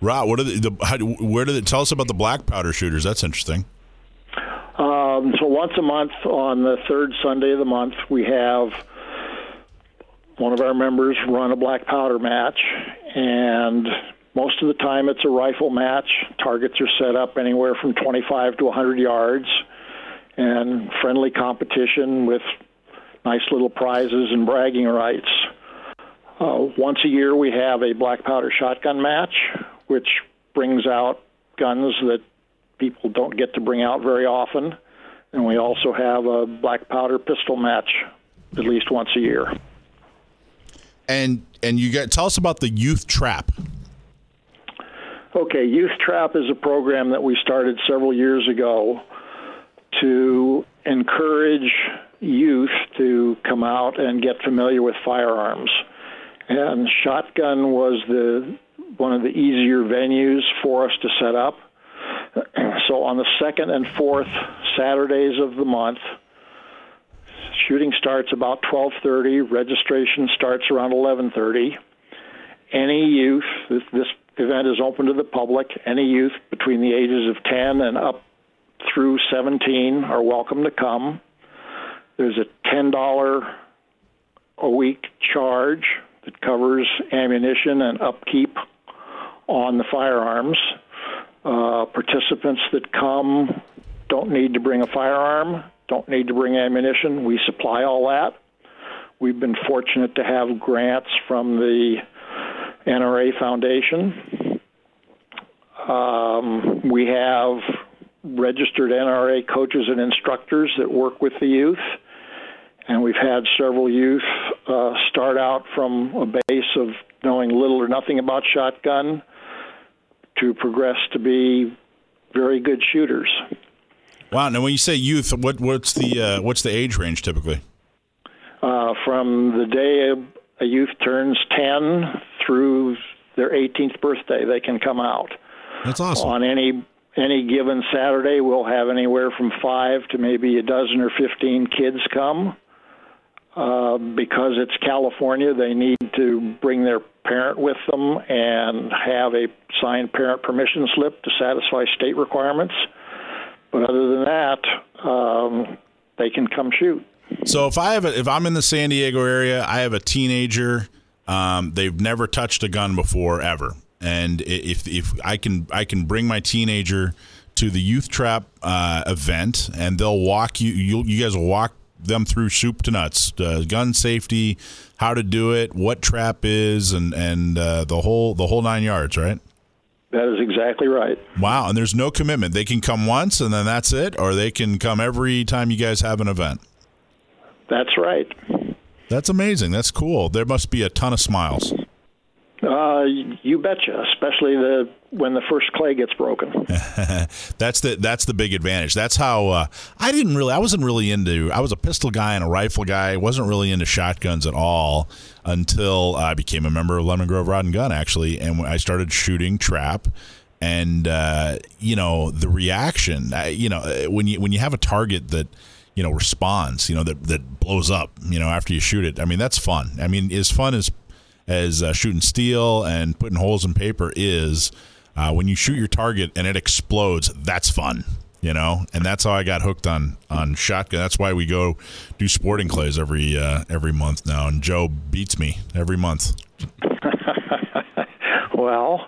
C: Right. What are the, the how, where did it tell us about the black powder shooters? That's interesting.
G: Um, so once a month on the third Sunday of the month, we have one of our members run a black powder match, and most of the time it's a rifle match. Targets are set up anywhere from 25 to 100 yards, and friendly competition with nice little prizes and bragging rights. Uh, once a year, we have a black powder shotgun match, which brings out guns that people don't get to bring out very often. And we also have a black powder pistol match at least once a year
C: and and you get tell us about the Youth Trap.
G: Okay, Youth Trap is a program that we started several years ago to encourage youth to come out and get familiar with firearms. And shotgun was the one of the easier venues for us to set up. <clears throat> So on the second and fourth Saturdays of the month, Shooting starts about 12:30. Registration starts around 11:30. Any youth, this, event is open to the public. Any youth between the ages of 10 and up through 17 are welcome to come. There's a $10 a week charge that covers ammunition and upkeep on the firearms. Uh, participants that come don't need to bring a firearm don't need to bring ammunition. We supply all that. We've been fortunate to have grants from the NRA Foundation. Um, we have registered NRA coaches and instructors that work with the youth, and we've had several youth uh, start out from a base of knowing little or nothing about shotgun to progress to be very good shooters.
C: Wow! Now, when you say youth, what what's the uh, what's the age range typically?
G: Uh, from the day a youth turns ten through their 18th birthday, they can come out.
C: That's awesome.
G: On any any given Saturday, we'll have anywhere from five to maybe a dozen or 15 kids come. Uh, because it's California, they need to bring their parent with them and have a signed parent permission slip to satisfy state requirements. But other than that, um, they can come shoot.
C: So if I have a, if I'm in the San Diego area, I have a teenager. Um, they've never touched a gun before ever, and if if I can I can bring my teenager to the youth trap uh, event, and they'll walk you. You you guys will walk them through soup to nuts, uh, gun safety, how to do it, what trap is, and and uh, the whole the whole nine yards, right?
G: That is exactly right.
C: Wow. And there's no commitment. They can come once and then that's it, or they can come every time you guys have an event.
G: That's right.
C: That's amazing. That's cool. There must be a ton of smiles.
G: Uh, you betcha, especially the when the first clay gets broken. <laughs>
C: that's the that's the big advantage. That's how uh, I didn't really I wasn't really into I was a pistol guy and a rifle guy. I wasn't really into shotguns at all until I became a member of Lemon Grove Rod and Gun actually, and I started shooting trap. And uh, you know the reaction, uh, you know when you when you have a target that you know responds, you know that that blows up, you know after you shoot it. I mean that's fun. I mean as fun as as uh, shooting steel and putting holes in paper is uh, when you shoot your target and it explodes that's fun you know? And that's how i got hooked on on shotgun. That's why we go do sporting clays every uh, every month now and joe beats me every month. <laughs>
G: Well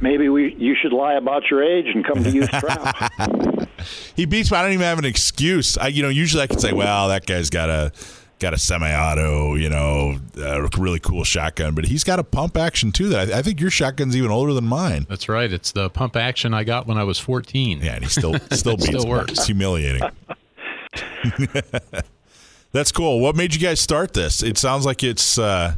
G: maybe we you should lie about your age and come to youth <laughs> trap
C: he beats me. I don't even have an excuse. I you know usually i can say well that guy's got a got a semi-auto, you know, a really cool shotgun, but he's got a pump action too. That I, I, think your shotgun's even older than mine.
D: That's right. It's the pump action I got when I was 14.
C: Yeah, and he still <laughs> still beats
D: still works.
C: It's humiliating. <laughs> <laughs> That's cool. What made you guys start this? It sounds like it's uh,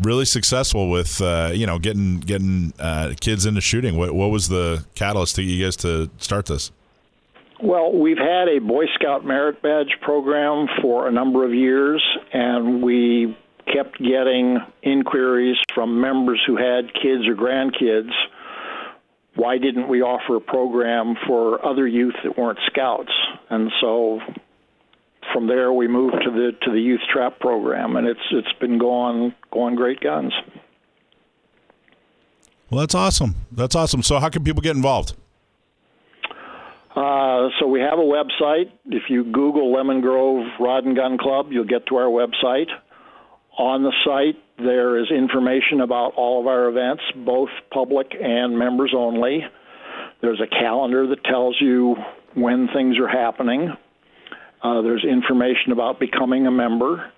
C: really successful with uh, you know getting getting uh, kids into shooting. What what was the catalyst to get you guys to start this?
G: Well, we've had a Boy Scout Merit Badge program for a number of years, and we kept getting inquiries from members who had kids or grandkids. Why didn't we offer a program for other youth that weren't scouts? And so from there we moved to the to the youth trap program and it's it's been going going great guns.
C: Well, that's awesome. That's awesome. So how can people get involved?
G: Uh, so we have a website. If you Google Lemon Grove Rod and Gun Club, you'll get to our website. On the site, there is information about all of our events, both public and members only. There's a calendar that tells you when things are happening. Uh, there's information about becoming a member.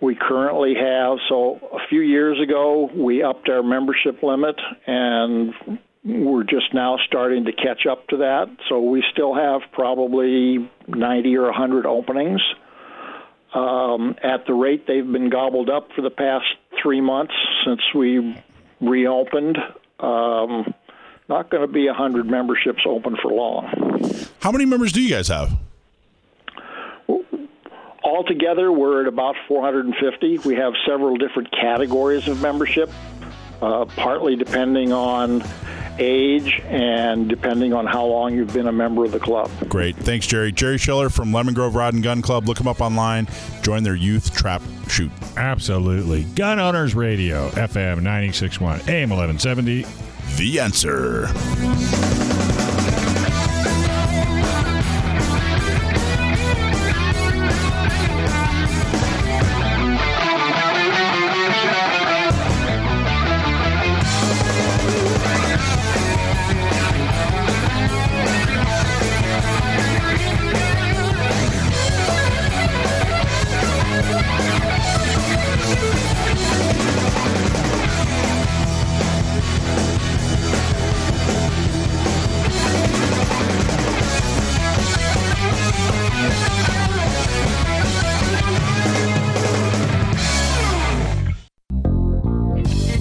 G: We currently have, so a few years ago, we upped our membership limit and we're just now starting to catch up to that. So we still have probably 90 or 100 openings. Um, at the rate they've been gobbled up for the past three months since we reopened, um, not going to be 100 memberships open for long.
C: How many members do you guys have?
G: Altogether, we're at about 450. We have several different categories of membership, uh, partly depending on age and depending on how long you've been a member of the club.
C: Great. Thanks, Jerry. Jerry Schiller from Lemon Grove Rod and Gun Club. Look him up online. Join their youth trap shoot.
B: Absolutely. Gun Owners Radio, FM 961, AM 1170.
C: The answer.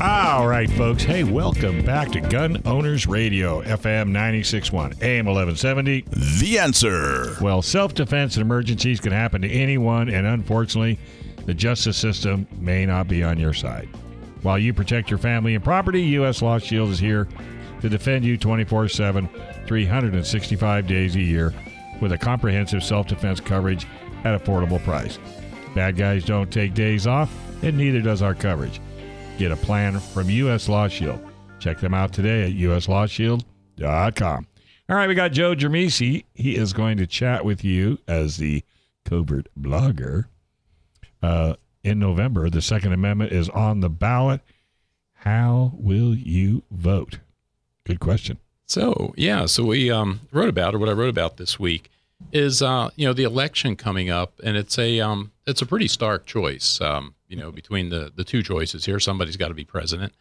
B: All right, folks. Hey, welcome back to Gun Owners Radio, FM 961, AM 1170.
C: The answer.
B: Well, self defense and emergencies can happen to anyone, and unfortunately, the justice system may not be on your side. While you protect your family and property, U.S. Law Shield is here to defend you 24 7, 365 days a year with a comprehensive self defense coverage at affordable price. Bad guys don't take days off, and neither does our coverage. Get a plan from U.S. Law Shield. Check them out today at uslawshield.com. All right, we got Joe Germisi. He is going to chat with you as the covert blogger. Uh, in November, the Second Amendment is on the ballot. How will you vote? Good question.
D: So yeah, so we um, wrote about or what I wrote about this week is uh, you know the election coming up, and it's a um, it's a pretty stark choice. Um, you know between the the two choices here, somebody's got to be president,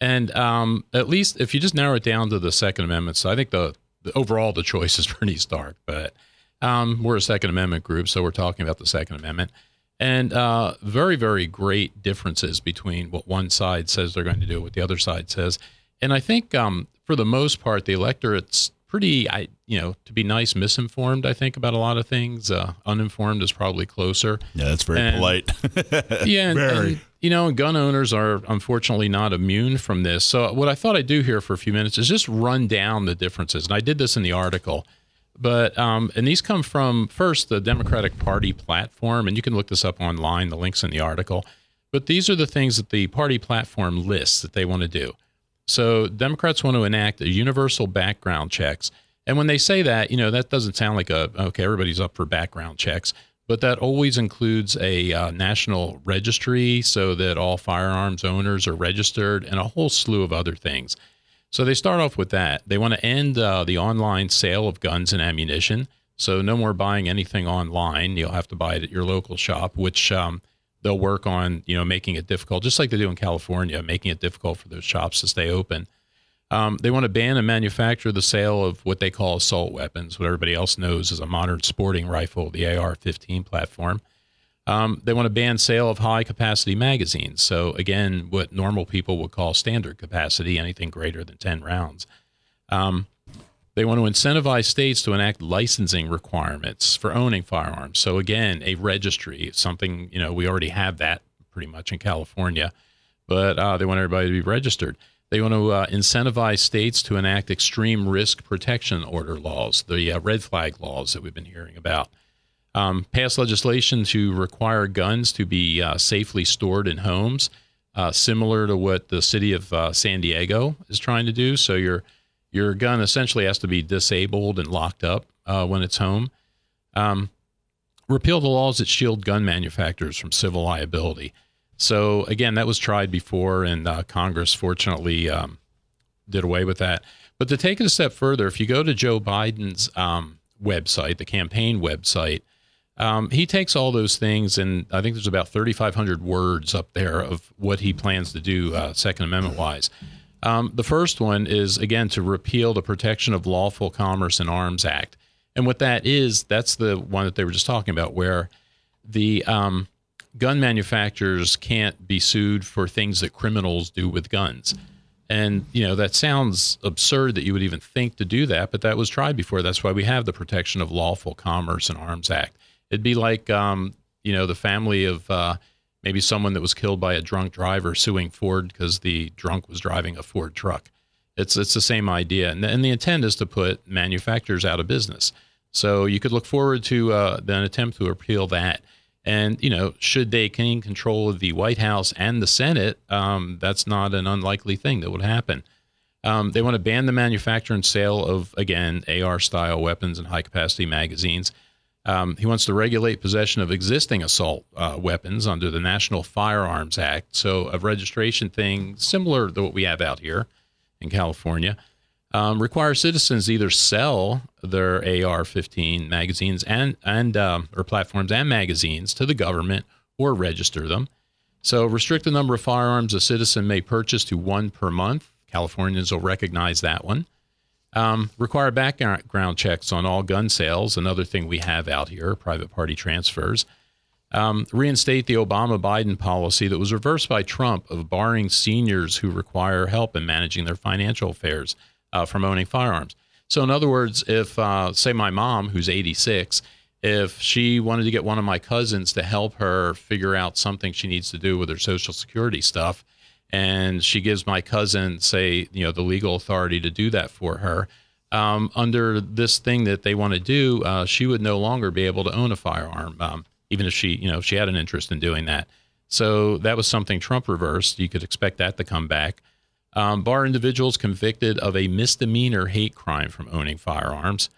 D: and um, at least if you just narrow it down to the Second Amendment, so I think the, the overall the choice is <laughs> pretty stark. But um, we're a Second Amendment group, so we're talking about the Second Amendment, and uh, very very great differences between what one side says they're going to do, what the other side says, and I think um, for the most part, the electorate's pretty, I you know, to be nice, misinformed. I think about a lot of things. Uh, uninformed is probably closer.
C: Yeah, that's very
D: And-
C: polite. <laughs>
D: Yeah, and,
B: Very.
D: and, you know, gun owners are unfortunately not immune from this. So what I thought I'd do here for a few minutes is just run down the differences, and I did this in the article. But um, and these come from first the Democratic Party platform, and you can look this up online. The links in the article. But these are the things that the party platform lists that they want to do. So Democrats want to enact a universal background checks. And when they say that, you know, that doesn't sound like a okay, everybody's up for background checks, but that always includes a uh, national registry so that all firearms owners are registered and a whole slew of other things. So they start off with that. They want to end uh, the online sale of guns and ammunition. So no more buying anything online. You'll have to buy it at your local shop, which um, they'll work on, you know, making it difficult, just like they do in California, making it difficult for those shops to stay open. Um, they want to ban and manufacture the sale of what they call assault weapons, what everybody else knows as a modern sporting rifle, the AR-15 platform. Um, they want to ban sale of high-capacity magazines. So again, what normal people would call standard capacity, anything greater than 10 rounds. Um, they want to incentivize states to enact licensing requirements for owning firearms. So again, a registry, something you know we already have that pretty much in California, but uh, they want everybody to be registered. They want to uh, incentivize states to enact extreme risk protection order laws, the uh, red flag laws that we've been hearing about. Um, pass legislation to require guns to be uh, safely stored in homes, uh, similar to what the city of uh, San Diego is trying to do. So your your gun essentially has to be disabled and locked up uh, when it's home. Um, repeal the laws that shield gun manufacturers from civil liability. So again, that was tried before, and uh, Congress fortunately um, did away with that. But to take it a step further, if you go to Joe Biden's um, website, the campaign website, um, he takes all those things, and I think there's about 3,500 words up there of what he plans to do, uh, Second Amendment wise. Um, the first one is, again, to repeal the Protection of Lawful Commerce in Arms Act. And what that is, that's the one that they were just talking about, where the um, gun manufacturers can't be sued for things that criminals do with guns. And, you know, that sounds absurd that you would even think to do that, but that was tried before. That's why we have the Protection of Lawful Commerce in Arms Act. It'd be like, um, you know, the family of uh, maybe someone that was killed by a drunk driver suing Ford because the drunk was driving a Ford truck. It's it's the same idea, and, and the intent is to put manufacturers out of business. So you could look forward to uh, an attempt to repeal that. And you know, should they gain control of the White House and the Senate, um, that's not an unlikely thing that would happen. Um, they want to ban the manufacture and sale of again AR-style weapons and high-capacity magazines. Um, he wants to regulate possession of existing assault uh, weapons under the National Firearms Act. So, a registration thing similar to what we have out here in California. Um, require citizens either sell their AR-15 magazines and and um, or platforms and magazines to the government or register them. So, restrict the number of firearms a citizen may purchase to one per month. Californians will recognize that one. Um, require background checks on all gun sales, another thing we have out here, private party transfers. Um, reinstate the Obama Biden policy that was reversed by Trump of barring seniors who require help in managing their financial affairs uh, from owning firearms. So, in other words, if, uh, say, my mom, who's 86, if she wanted to get one of my cousins to help her figure out something she needs to do with her Social Security stuff, and she gives my cousin, say, you know, the legal authority to do that for her. Um, under this thing that they want to do, uh, she would no longer be able to own a firearm, um, even if she, you know, she had an interest in doing that. So that was something Trump reversed. You could expect that to come back. Um, bar individuals convicted of a misdemeanor hate crime from owning firearms.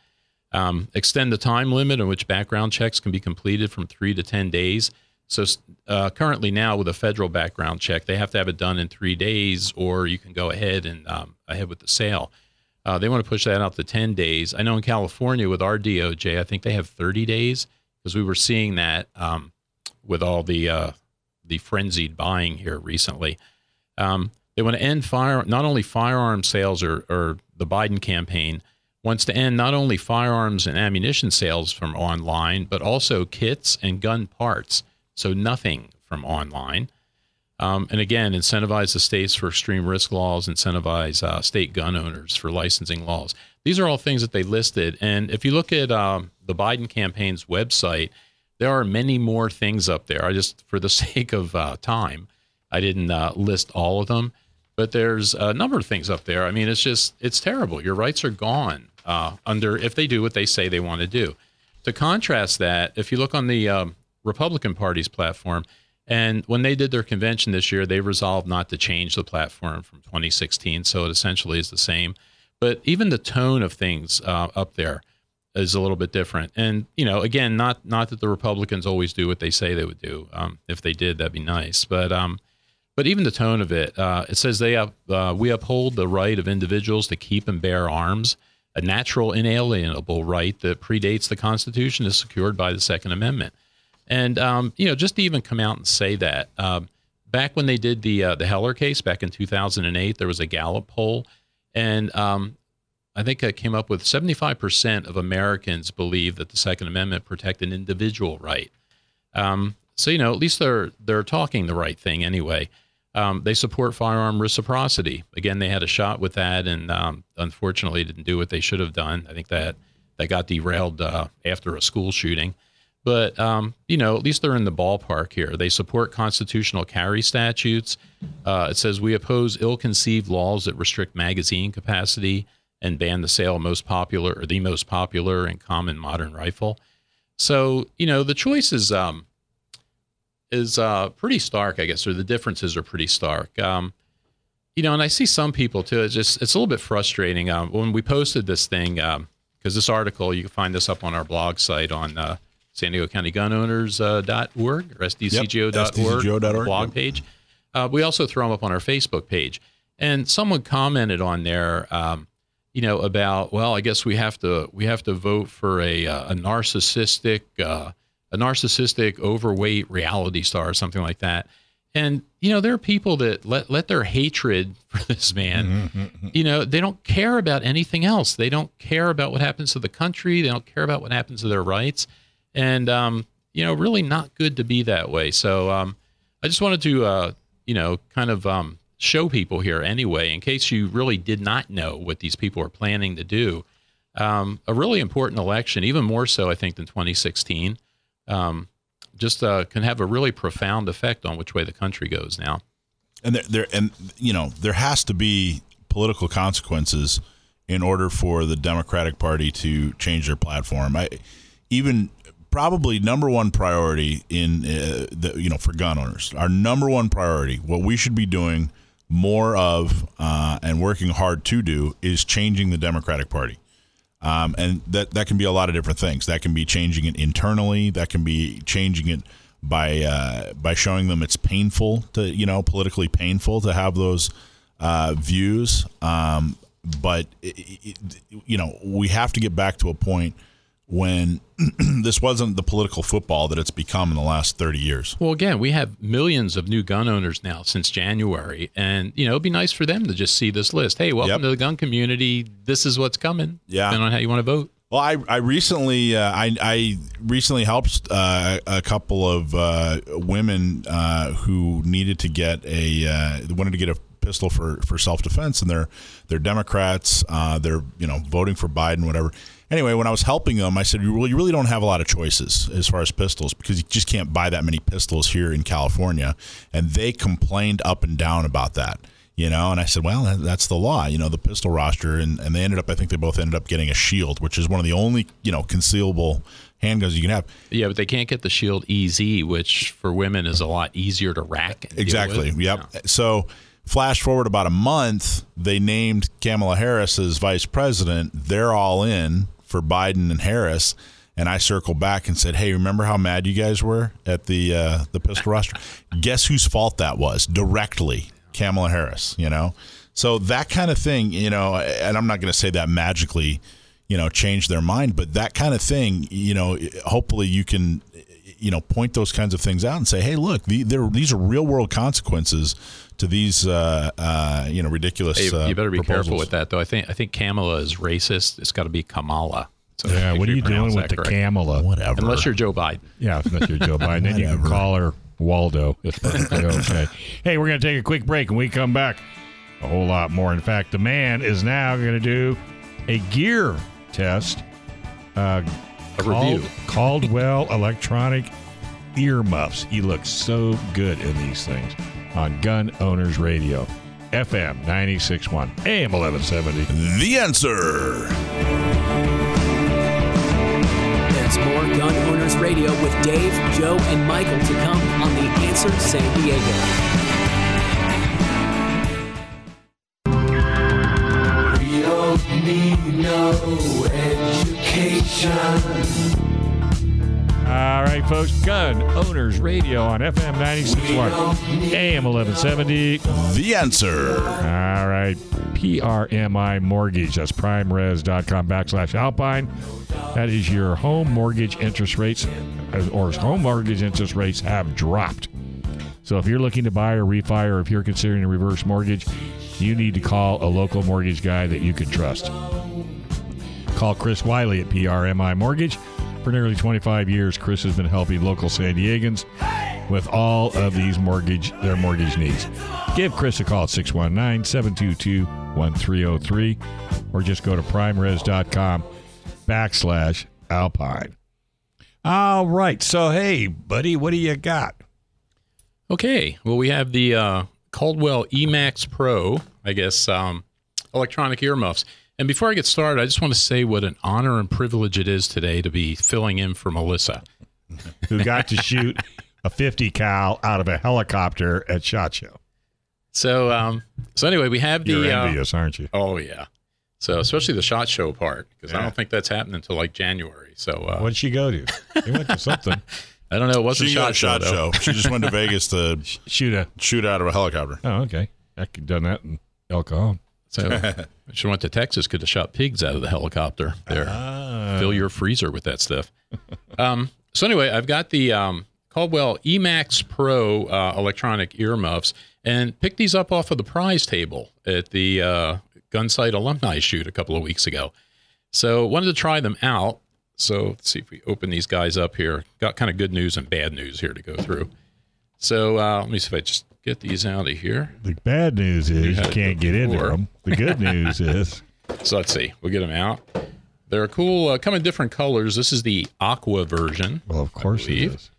D: Um, extend the time limit in which background checks can be completed from three to 10 days. So uh, currently now with a federal background check, they have to have it done in three days, or you can go ahead and um, ahead with the sale. Uh, they want to push that out to 10 days. I know in California with our DOJ, I think they have 30 days because we were seeing that um, with all the uh, the frenzied buying here recently. Um, they want to end fire not only firearm sales or, or the Biden campaign wants to end not only firearms and ammunition sales from online, but also kits and gun parts. So nothing from online. Um, and again, incentivize the states for extreme risk laws, incentivize uh, state gun owners for licensing laws. These are all things that they listed. And if you look at um, the Biden campaign's website, there are many more things up there. I just, for the <laughs> sake of uh, time, I didn't uh, list all of them, but there's a number of things up there. I mean, it's just, it's terrible. Your rights are gone uh, under if they do what they say they want to do. To contrast that, if you look on the um, Republican Party's platform, and when they did their convention this year, they resolved not to change the platform from 2016, so it essentially is the same. But even the tone of things uh, up there is a little bit different. And you know, again, not not that the Republicans always do what they say they would do. Um, if they did, that'd be nice. But um, but even the tone of it, uh, it says they have, uh, we uphold the right of individuals to keep and bear arms. A natural, inalienable right that predates the Constitution is secured by the Second Amendment. And um, you know, just to even come out and say that, um, back when they did the uh, the Heller case back in 2008, there was a Gallup poll, and um, I think it came up with 75% of Americans believe that the Second Amendment protect an individual right. Um, so you know, at least they're they're talking the right thing anyway. Um, they support firearm reciprocity. Again, they had a shot with that, and um, unfortunately, didn't do what they should have done. I think that that got derailed uh, after a school shooting. But um, you know, at least they're in the ballpark here. They support constitutional carry statutes. Uh, it says we oppose ill-conceived laws that restrict magazine capacity and ban the sale of most popular or the most popular and common modern rifle. So you know, the choice is um, is uh, pretty stark, I guess, or the differences are pretty stark. Um, you know, and I see some people too. It's just it's a little bit frustrating. Um, when we posted this thing, because um, this article, you can find this up on our blog site on uh, San Diego County Gun Owners uh, .org or SDCGO.org,
C: yep, SDCGO.org
D: blog page. Uh, we also throw them up on our Facebook page. And someone commented on there, um, you know, about well, I guess we have to we have to vote for a uh, a narcissistic uh, a narcissistic overweight reality star or something like that. And you know, there are people that let let their hatred <laughs> for this man, mm-hmm. you know, they don't care about anything else. They don't care about what happens to the country. They don't care about what happens to their rights and um, you know, really not good to be that way. So um, I just wanted to, uh, you know, kind of um, show people here anyway, in case you really did not know what these people are planning to do. Um, a really important election, even more so, I think, than 2016. Um, just uh, can have a really profound effect on which way the country goes now.
C: And there, there, and you know, there has to be political consequences in order for the Democratic Party to change their platform. I, even probably number one priority in uh, the you know for gun owners. Our number one priority, what we should be doing more of uh, and working hard to do is changing the Democratic Party. Um, and that that can be a lot of different things. That can be changing it internally. That can be changing it by uh, by showing them it's painful to you know politically painful to have those uh, views. Um, but it, it, you know we have to get back to a point when <clears throat> this wasn't the political football that it's become in the last 30 years.
D: Well, again, we have millions of new gun owners now since January. And, you know, it'd be nice for them to just see this list. Hey, welcome yep. to the gun community. This is what's coming.
C: Yeah.
D: Depending on how you want to vote.
C: Well, I, I recently uh, I, I recently helped uh, a couple of uh, women uh, who needed to get a uh, wanted to get a pistol for, for self defense, and they're they're Democrats. Uh, they're you know voting for Biden, whatever anyway, when I was helping them, I said, "Well, you really don't have a lot of choices as far as pistols because you just can't buy that many pistols here in California." And they complained up and down about that, you know. And I said, "Well, that's the law, you know, the pistol roster." And, and they ended up, I think they both ended up getting a shield, which is one of the only, you know, concealable handguns you can have.
D: Yeah, but they can't get the Shield EZ, which for women is a lot easier to rack.
C: exactly. Yep. Yeah. So Flash forward about a month, they named Kamala Harris as vice president. They're all in for Biden and Harris. And I circled back and said, "Hey, remember how mad you guys were at the uh, the pistol roster? <laughs> Guess whose fault that was? Directly, Kamala Harris. You know, so that kind of thing. You know, and I'm not going to say that magically, you know, change their mind, but that kind of thing. You know, hopefully you can, you know, point those kinds of things out and say, "Hey, look, the, these are real world consequences." To these, uh, uh, you know, ridiculous.
D: Hey,
C: uh,
D: you better be
C: proposals.
D: careful with that, though. I think I think Kamala is racist. It's got to be Kamala. So
B: Yeah, what are you doing with the
D: correct.
B: Kamala?
C: Whatever.
D: Unless you're Joe Biden.
B: Yeah, unless you're Joe Biden, then you can call her Waldo. It's perfectly <laughs> okay. Hey, we're going to take a quick break, and we come back a whole lot more. In fact, the man is now going to do a gear test. Uh,
D: A
B: called-
D: review.
B: Caldwell Electronic Earmuffs. He looks so good in these things on Gun Owners Radio. FM 96.1, AM 1170.
C: the answer.
A: There's more Gun Owners Radio with Dave, Joe, and Michael to come on The Answer San Diego.
H: We don't need no education.
B: Right, folks. Gun Owners Radio on FM 96.1, AM 1170.
C: The answer.
B: All right. PRMI Mortgage. That's primeres.com backslash alpine. That is your home mortgage interest rates, or home mortgage interest rates have dropped. So if you're looking to buy or refi, or if you're considering a reverse mortgage, you need to call a local mortgage guy that you can trust. Call Chris Wiley at PRMI Mortgage. For nearly 25 years, Chris has been helping local San Diegans with all of these mortgage their mortgage needs. Give Chris a call at 619-722-1303 or just go to primeres.com backslash alpine. All right. So hey, buddy, what do you got?
D: Okay. Well, we have the uh, Caldwell Emax Pro, I guess, um, electronic earmuffs. And before I get started, I just want to say what an honor and privilege it is today to be filling in for Melissa. <laughs>
B: Who got to shoot a 50 cal out of a helicopter at SHOT Show.
D: So, um, so anyway, we have the.
B: You're
D: uh,
B: envious, aren't you?
D: oh yeah. So especially the shot show part because I don't think that's happening until like January. So uh,
B: What'd she go to? She went to something. <laughs>
D: I don't know. It wasn't
C: She got
D: shot,
C: a shot
D: show.
C: show. She just went to <laughs> Vegas to
B: Shoot a.
C: shoot out of a helicopter.
B: Oh, okay. I could done that in El Cajon.
D: So she went to Texas. Could have shot pigs out of the helicopter there.
B: Ah.
D: Fill your freezer with that stuff. um, so anyway, I've got the um, Caldwell Emax Pro uh, electronic earmuffs, and picked these up off of the prize table at the uh, Gunsite alumni shoot a couple of weeks ago. So wanted to try them out. So let's see if we open these guys up here. Got kind of good news and bad news here to go through. So uh, let me see if I just get these out of here.
B: The bad news is you can't get into them. The good news <laughs> is
D: So let's see. We'll get them out. They're cool. Uh, come in different colors. This is the aqua version.
B: well, of course it is.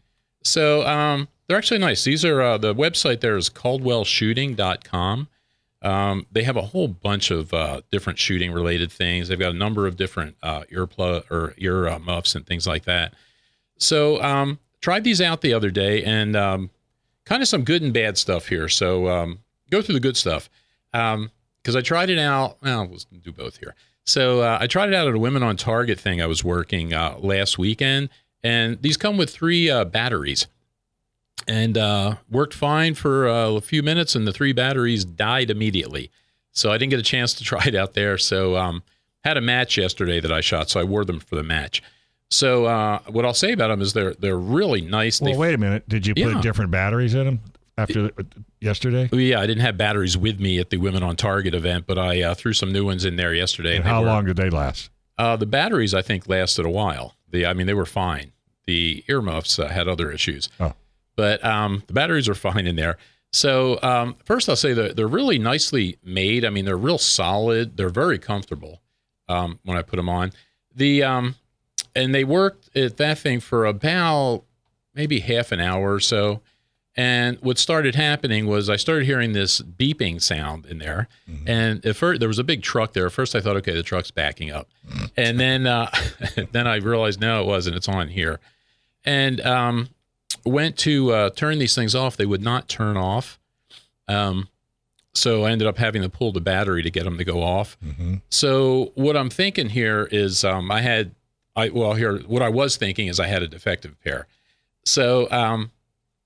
D: So um, they're actually nice. These are uh, the website there is caldwellshooting.com. Um, they have a whole bunch of uh, different shooting related things. They've got a number of different uh, earplug or ear uh, muffs and things like that. So um, tried these out the other day and um, kind of some good and bad stuff here. So um, go through the good stuff because I tried it out. Well, let's do both here. So uh, I tried it out at a Women on Target thing I was working uh, last weekend, and these come with three uh, batteries, and uh, worked fine for uh, a few minutes, and the three batteries died immediately. So I didn't get a chance to <laughs> try it out there. So um, had a match yesterday that I shot, so I wore them for the match. So uh, what I'll say about them is they're they're really nice.
B: Well,
D: they
B: wait a minute. Did you put
D: Yeah.
B: different batteries in them after the, yesterday?
D: Oh, yeah, I didn't have batteries with me at the Women on Target event, but I uh, threw some new ones in there yesterday.
B: And
D: they
B: how
D: were-
B: long did they last?
D: Uh, the batteries, I think, lasted a while. The, I mean, they were fine. The earmuffs uh, had other issues,
B: Oh.
D: but um, the batteries are <laughs> fine in there. So um, first, I'll say that they're really nicely made. I mean, they're real solid. They're very comfortable um, when I put them on. The um, and they worked at that thing for about maybe half an hour or so. And what started happening was I started hearing this beeping sound in there. And at first, there was a big truck there. At first, I thought, okay, the truck's backing up. And then, uh, <laughs> then I realized, no, it wasn't. It's on here. And um, went to uh, turn these things off. They would not turn off. Um, so I ended up having to pull the battery to get them to go off. So what I'm thinking here is um, I had I well here what I was thinking is I had a defective pair. So um,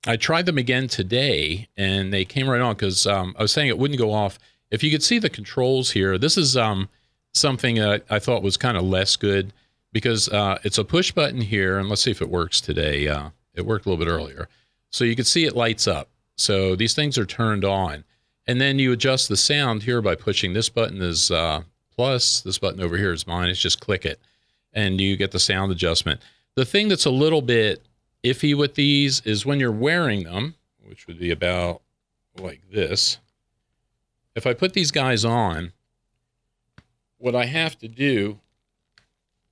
D: I tried them again today and they came right on because um, I was saying it wouldn't go off. If you could see the controls here, this is um, something that I thought was kind of less good because uh, it's a push button here. And let's see if it works today. Uh, it worked a little bit earlier. So you can see it lights up. So these things are turned on. And then you adjust the sound here by pushing this button is uh, plus, this button over here is minus. Just click it and you get the sound adjustment. The thing that's a little bit iffy with these is when you're wearing them, which would be about like this. If I put these guys on, what I have to do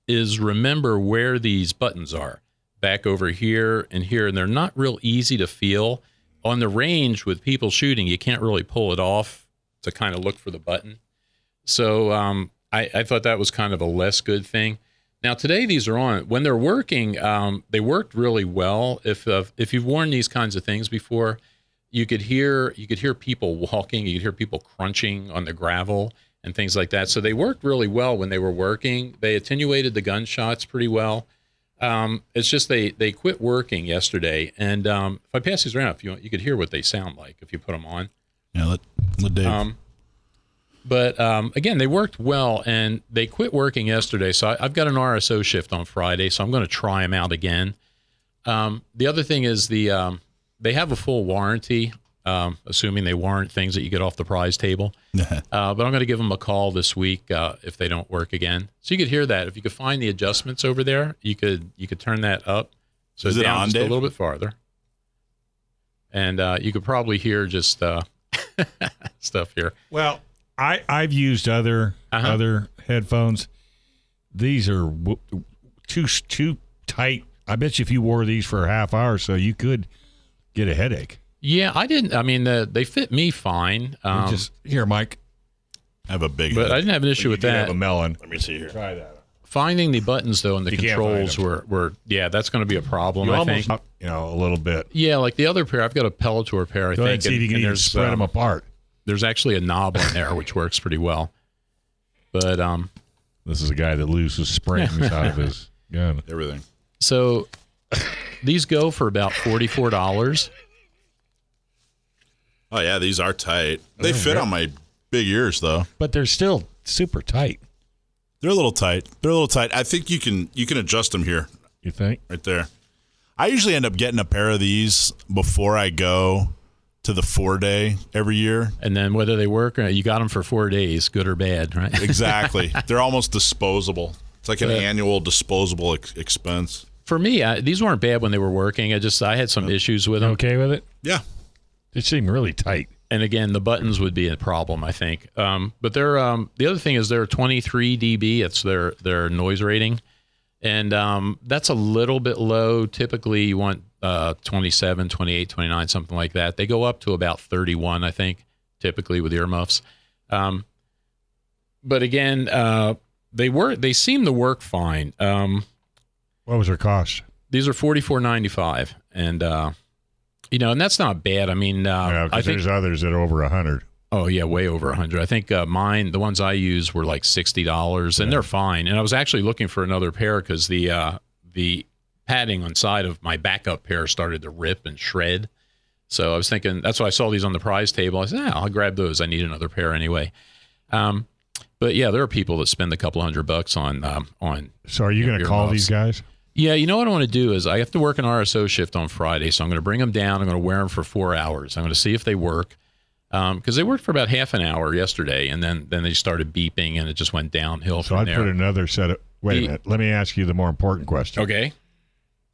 D: is remember where these buttons are back over here and here, and they're not real easy to feel. On the range with people shooting, you can't really pull it off to kind of look for the button. So um, I, I thought that was kind of a less good thing. Now today these are on. When they're working, um, they worked really well. If uh, if you've worn these kinds of things before, you could hear you could hear people <laughs> walking, you could hear people crunching on the gravel and things like that. So they worked really well when they were working. They attenuated the gunshots pretty well. Um, it's just they they quit working yesterday. And um, if I pass these around, if you want, you could hear what they sound like if you put them on.
C: Yeah, let, let Dave.
D: But um, again, they worked well, and they quit working yesterday. So I, I've got an RSO shift on Friday, so I'm going to try them out again. Um, the other thing is the um, they have a full warranty, um, assuming they warrant things that you get off the prize table. <laughs> uh, but I'm going to give them a call this week uh, if they don't work again. So you could hear that. If you could find the adjustments over there, you could you could turn that up. So
C: Is it
D: down
C: on,
D: just a little bit farther, and uh, you could probably hear just uh, <laughs> stuff here.
B: Well, I I've used other
D: Uh-huh.
B: other headphones. These are w- too too tight. I bet you if you wore these for a half hour, or so you could get a headache.
D: Yeah, I didn't. I mean, uh, they fit me fine. Um,
B: Just here, Mike.
C: I have a big
D: but
C: head.
D: I didn't have an issue with
B: You
D: that.
B: have a melon.
I: Let me see here.
B: Try that.
D: Finding the buttons though and the
B: You
D: controls were, were yeah, that's going to be a problem.
B: You
D: I
B: almost,
D: think.
B: you know, a little bit.
D: Yeah, like the other pair, I've got a Peltor pair. I
B: Go ahead
D: think,
B: and see if
D: and-
B: you can
D: and
B: even
D: there's,
B: spread them
D: um,
B: apart.
D: There's actually a knob on there which works pretty well. But um,
B: This is a guy that loses springs out of his <laughs> gun.
C: Everything.
D: so these go for about forty four dollars.
C: Oh yeah, these are tight. They fit on my big ears though.
B: But they're still super tight.
C: They're a little tight. They're a little tight. I think you can you can adjust them here,
B: You think?
C: right there. I usually end up getting a pair of these before I go to the four day every year.
D: And then whether they work or you got them for four days, good or bad, right? <laughs>
C: Exactly. They're almost disposable. It's like an
D: Uh,
C: annual disposable ex- expense.
D: For me, I, these weren't bad when they were working. I just I had some issues with them.
B: Okay with it?
C: Yeah.
B: It seemed really tight.
D: and again, the buttons would be a problem, I think. Um, but they're um, the other thing is they're 23 dB. It's their their noise rating, and um, that's a little bit low. Typically, you want uh, 27, 28, 29, something like that. They go up to about 31, I think, typically with earmuffs. Um, but again, uh, they were they seem to work fine. Um,
B: What was their cost?
D: these are 44.95, and uh, you know, and that's not bad. I mean, uh,
B: yeah,
D: I think
B: there's others that are over a hundred.
D: Oh yeah, way over a hundred. I think uh, mine, the ones I use, were like sixty dollars, and they're fine. And I was actually looking for another pair because the uh, the padding on side of my backup pair started to rip and shred. So I was thinking that's why I saw these on the prize table. I said, ah, I'll grab those. I need another pair anyway. Um, but yeah, there are people that spend a couple hundred bucks on um, on
B: So are you going to call
D: earmuffs.
B: these guys?
D: yeah, you know what I want to do is I have to work an RSO shift on Friday, so I'm going to bring them down. I'm going to wear them for four hours. I'm going to see if they work because they worked for about half an hour yesterday, and then then they started beeping, and it just went downhill
B: So I'd
D: there.
B: put another set of. Wait
D: The-
B: a minute. Let me ask you the more important question.
D: okay,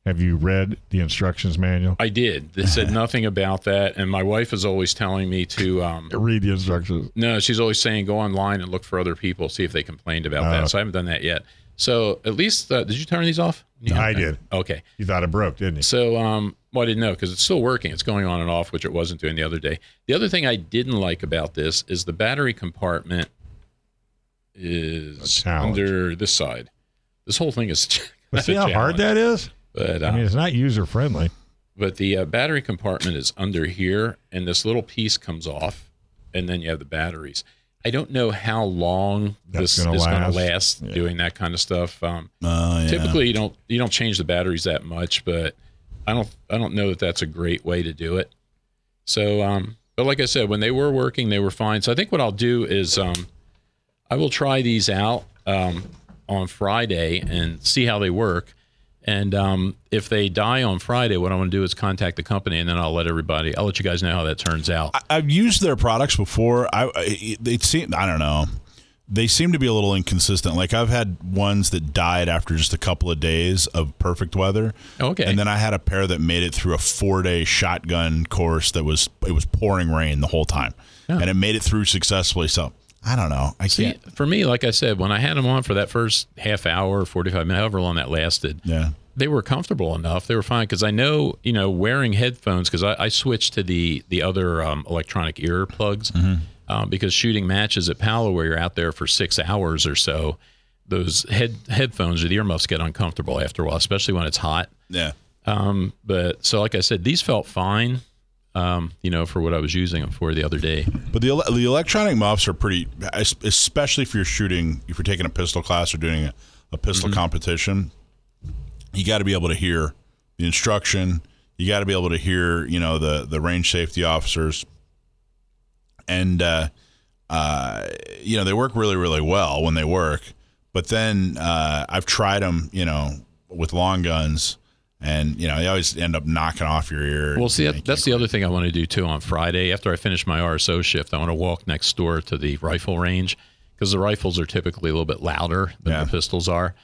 B: Have you read the instructions manual?
D: I did. They said <laughs> nothing about that, and my wife is always telling me to. Um,
B: Read the instructions.
D: no, she's always saying go online and look for other people, see if they complained about
B: Oh.
D: that. So I haven't done that yet. So at least uh, did you turn these off? Yeah,
B: I did.
D: Okay.
B: You thought it broke, didn't you?
D: So, um, well, I didn't know because it's still working. It's going on and off, which it wasn't doing the other day. The other thing I didn't like about this is the battery compartment is under this side. This whole thing is. <laughs>
B: See how hard that is?
D: But uh,
B: I mean, it's not user friendly.
D: but the uh, battery compartment is under here, and this little piece comes off, and then you have the batteries. I don't know how long
B: That's
D: this
B: gonna
D: is going to
B: last.
D: last doing that kind of stuff. Um,
C: Uh, yeah.
D: Typically, you don't you don't change the batteries that much, but I don't I don't know that that's a great way to do it. So, um, but like I said, when they were working, they were fine. So I think what I'll do is um, I will try these out um, on Friday and see how they work. And um, if they die on Friday, what I'm going to do is contact the company, and then I'll let everybody. I'll let you guys know how that turns out.
C: I've used their products before. I I- they seem I don't know. They seem to be a little inconsistent. Like I've had ones that died after just a couple of days of perfect weather.
D: Okay.
C: And then I had a pair that made it through a four day shotgun course that was it was pouring rain the whole time, and it made it through successfully. So I don't know. I
D: See,
C: can't.
D: for me, like I said, when I had them on for that first half hour, 45 minutes, however long that lasted,
C: Yeah.
D: they were comfortable enough. They were fine because I know, you know, wearing headphones because I, I switched to the the other um, electronic ear plugs um, because shooting matches at Palo where you're out there for six hours or so, those head headphones or the earmuffs get uncomfortable after a while, especially when it's hot.
C: Yeah.
D: Um, but so, like I said, these felt fine. Um, you know, for what I was using them for the other day.
C: But the the electronic muffs are pretty, especially if you're shooting, if you're taking a pistol class or doing a, a pistol competition. You got to be able to hear the instruction. You got to be able to hear, you know, the the range safety officers, and uh, uh, you know they work really really well when they work. But then uh, I've tried them, you know, with long guns, and you know they always end up knocking off your ear.
D: Well, see, that, that's the other thing I want to do too on Friday. After I finish my RSO shift, I want to walk next door to the rifle range because the rifles are typically a little bit louder than
C: Yeah.
D: the pistols are.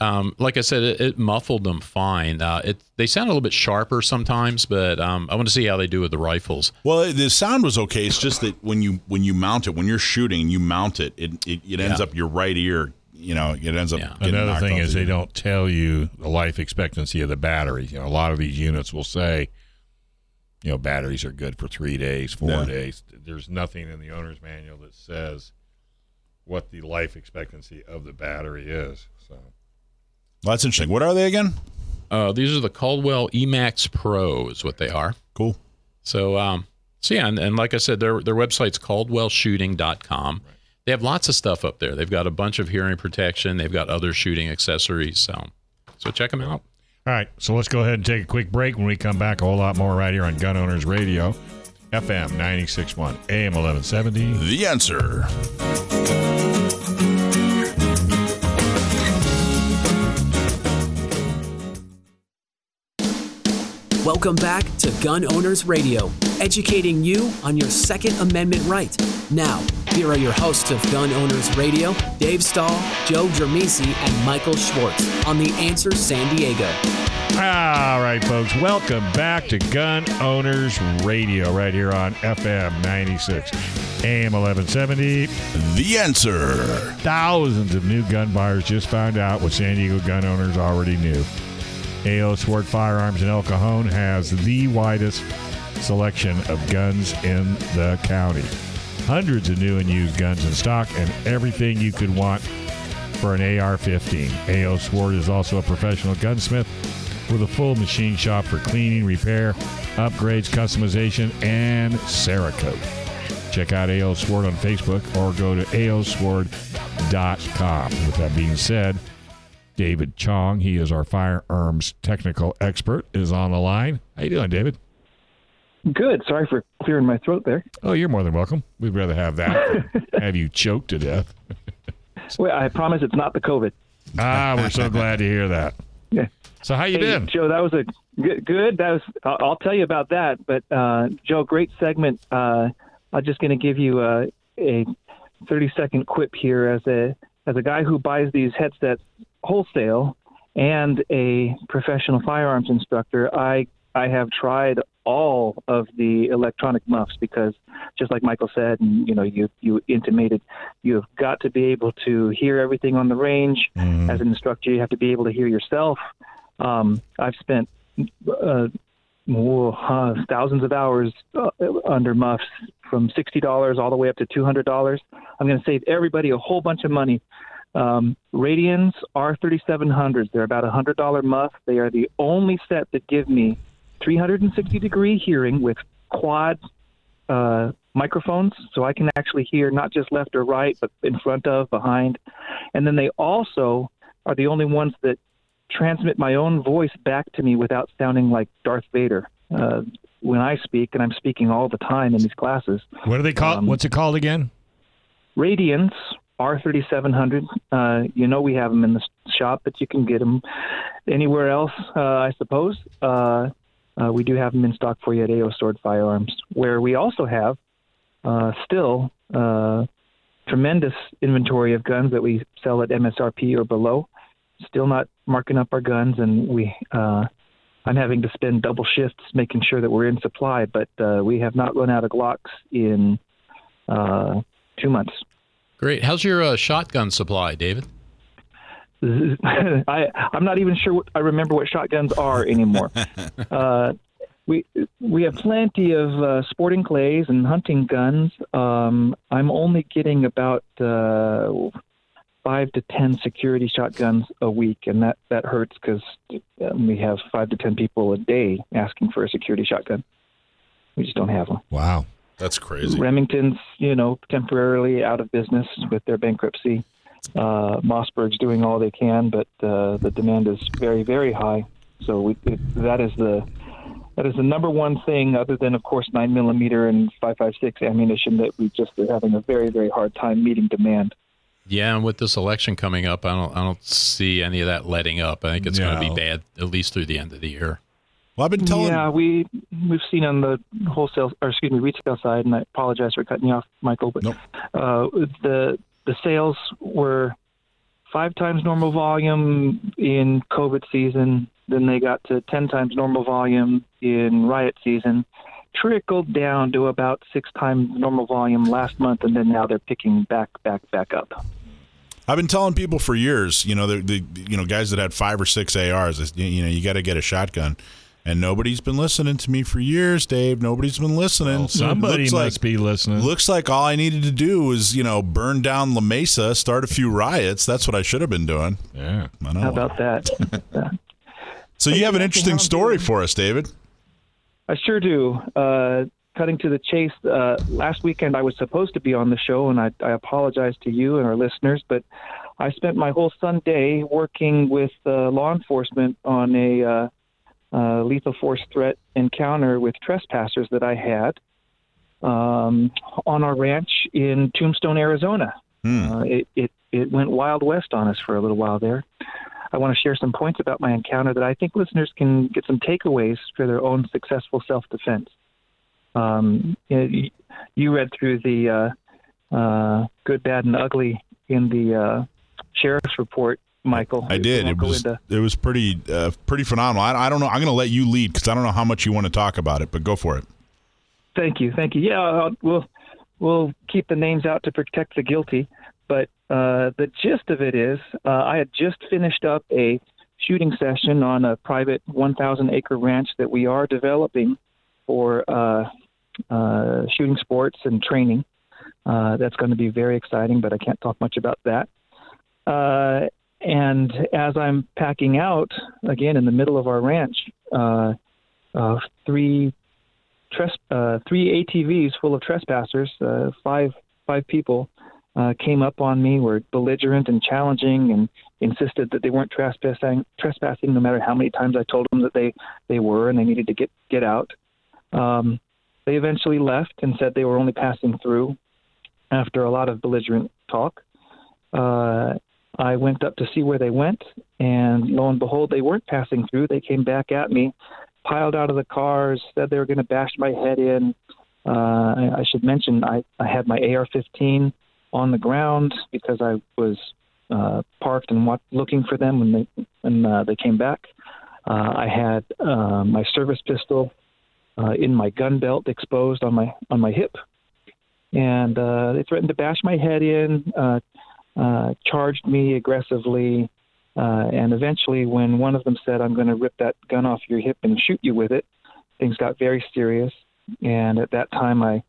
D: Um, like I said, it, it muffled them fine. Uh, it they sound a little bit sharper sometimes, but um, I want to see how they do with the rifles.
C: Well, the sound was okay. It's just that when you when you mount it, when you're shooting, you mount it, it it, it ends
D: Yeah.
C: up your right ear. You know, it ends up.
D: Yeah.
B: Another thing is
C: the
B: they
C: ear.
B: don't tell you the life expectancy of the battery. You know, a lot of these units will say, you know, batteries are good for three days, four
C: Yeah.
B: days. There's nothing in the owner's manual that says what the life expectancy of the battery is. So
C: Well, that's interesting. What are they again?
D: Uh, these are the Caldwell Emax Pro, is what they are.
C: Cool.
D: So, um, so yeah, and, and like I said, their their website's caldwellshooting.com. They have lots of stuff up there. They've got a bunch of hearing protection. They've got other shooting accessories. So, so check them out.
B: All right, so let's go ahead and take a quick break. When we come back, a whole lot more right here on Gun Owners Radio, FM 96.1, AM 1170.
C: The answer.
A: Welcome back to Gun Owners Radio, educating you on your Second Amendment right. Now, here are your hosts of Gun Owners Radio, Dave Stahl, Joe Germisi, and Michael Schwartz on The Answer San Diego.
B: All right, folks, welcome back to Gun Owners Radio right here on FM 96, AM 1170.
C: The answer.
B: Thousands of new gun buyers just found out what San Diego gun owners already knew. AO Sword Firearms in El Cajon has the widest selection of guns in the county. Hundreds of new and used guns in stock and everything you could want for an AR 15. AO Sword is also a professional gunsmith with a full machine shop for cleaning, repair, upgrades, customization, and Cerakote. Check out AO Sword on Facebook or go to aosword.com. With that being said, David Chong, he is our firearms technical expert, is on the line. How you doing, David?
I: Good. Sorry for clearing my throat there.
B: Oh, you're more than welcome. We'd rather have that than <laughs> have you choked to death. <laughs>
I: Wait, I promise it's not the COVID.
B: Ah, we're so glad to hear that. <laughs>
I: Yeah.
B: So how you
I: Hey,
B: been?
I: Joe, that was a good. good. That was. I'll, I'll tell you about that. But uh, Joe, great segment. Uh, I'm just going to give you a, a 30 second quip here as a as a guy who buys these headsets wholesale and a professional firearms instructor. I I have tried all of the electronic muffs because just like Michael said, and you know, you you intimated, you have got to be able to hear everything on the range. As an instructor, you have to be able to hear yourself. Um, I've spent uh, whoa, thousands of hours uh, under muffs from sixty dollars all the way up to two hundred dollars. I'm going to save everybody a whole bunch of money. Um, Radians R3700s. They're about a hundred dollar muff. They are the only set that give me 360 degree hearing with quad uh, microphones, so I can actually hear not just left or right, but in front of, behind. And then they also are the only ones that transmit my own voice back to me without sounding like Darth Vader. Uh, when I speak, and I'm speaking all the time in these classes.
B: What do they call?
I: Um,
B: what's it called again?
I: Radians R3700. Uh, you know we have them in the shop, but you can get them anywhere else, uh, I suppose. Uh, uh, we do have them in stock for you at AO Sword Firearms, where we also have uh, still uh, tremendous inventory of guns that we sell at MSRP or below. Still not marking up our guns, and we. Uh, I'm having to spend double shifts making sure that we're in supply, but uh, we have not run out of Glocks in uh, two months.
D: Great. How's your uh, shotgun supply, David? <laughs>
I: I I'm not even sure what, I remember what shotguns are anymore. <laughs> uh, we we have plenty of uh, sporting clays and hunting guns. Um, I'm only getting about uh, five to ten security shotguns a week, and that that hurts because we have five to ten people a day asking for a security shotgun. We just don't have them.
B: Wow.
C: That's crazy.
I: Remington's, you know, temporarily out of business with their bankruptcy. Uh, Mossberg's doing all they can, but uh, the demand is very, very high. So we, it, that is the that is the number one thing, other than of course nine millimeter and five five six ammunition, that we just are having a very, very hard time meeting demand.
D: Yeah, and with this election coming up, I don't I don't see any of that letting up. I think it's going to be bad at least through the end of the year.
C: Well, I've been telling.
I: Yeah, we we've seen on the wholesale or excuse me retail side, and I apologize for cutting you off, Michael, but
C: Nope.
I: uh, the the sales were five times normal volume in COVID season. Then they got to ten times normal volume in riot season. Trickled down to about six times normal volume last month, and then now they're picking back, back, back up.
C: I've been telling people for years, you know, the, the you know guys that had five or six ARs, you know, you got to get a shotgun, and nobody's been listening to me for years, Dave. Nobody's been listening.
B: Well, somebody
C: Looks
B: must
C: like,
B: be listening.
C: Looks like all I needed to do was, you know, burn down La Mesa, start a few riots. That's what I should have been doing.
B: yeah.
C: I know.
I: How about that? <laughs> Uh,
C: so you have an interesting story for us, David.
I: I sure do. Uh, cutting to the chase, uh, last weekend I was supposed to be on the show, and I, I apologize to you and our listeners, but I spent my whole Sunday working with uh, law enforcement on a uh, lethal force threat encounter with trespassers that I had um, on our ranch in Tombstone, Arizona. Uh, it, it it went wild west on us for a little while there. I want to share some points about my encounter that I think listeners can get some takeaways for their own successful self defense. Um, you, you read through the uh, uh, good, bad, and ugly in the uh, sheriff's report, Michael.
C: I did. It was it was pretty uh, pretty phenomenal. I, I don't know. I'm going to let you lead because I don't know how much you want to talk about it, but go for it.
I: Thank you, thank you. Yeah, I'll, we'll we'll keep the names out to protect the guilty, but uh, the gist of it is, uh, I had just finished up a shooting session on a private 1,000 acre ranch that we are developing for uh, uh, shooting sports and training. Uh, that's going to be very exciting, but I can't talk much about that. Uh, and as I'm packing out again in the middle of our ranch, uh, uh, three tres- uh, three ATVs full of trespassers, uh, five five people, uh, came up on me, were belligerent and challenging, and insisted that they weren't trespassing. Trespassing, no matter how many times I told them that they they were, and they needed to get get out. Um, they eventually left and said they were only passing through. After a lot of belligerent talk, uh, I went up to see where they went, and lo and behold, they weren't passing through. They came back at me, piled out of the cars, said they were going to bash my head in. Uh, I, I should mention I, I had my AR-15 on the ground because I was uh, parked and wa- looking for them when they when uh, they came back. Uh, I had uh, my service pistol uh, in my gun belt exposed on my on my hip, and uh, they threatened to bash my head in, uh, uh, charged me aggressively, uh, and eventually, when one of them said, "I'm going to rip that gun off your hip and shoot you with it," things got very serious. And at that time, I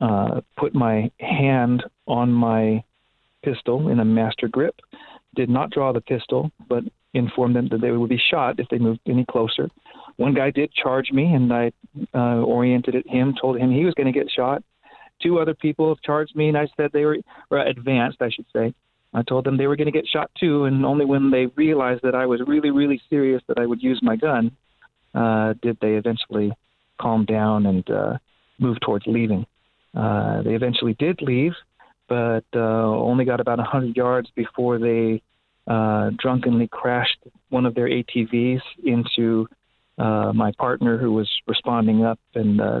I: uh, put my hand on my pistol in a master grip. Did not draw the pistol, but informed them that they would be shot if they moved any closer. One guy did charge me, and I uh, oriented at him, told him he was going to get shot, two other people charged me, and I said they were advanced, I should say. I told them they were going to get shot too, and only when they realized that I was really, really serious that I would use my gun uh, did they eventually calm down and uh, move towards leaving. Uh, they eventually did leave, but uh, only got about 100 yards before they uh, drunkenly crashed one of their ATVs into uh, my partner who was responding up and uh,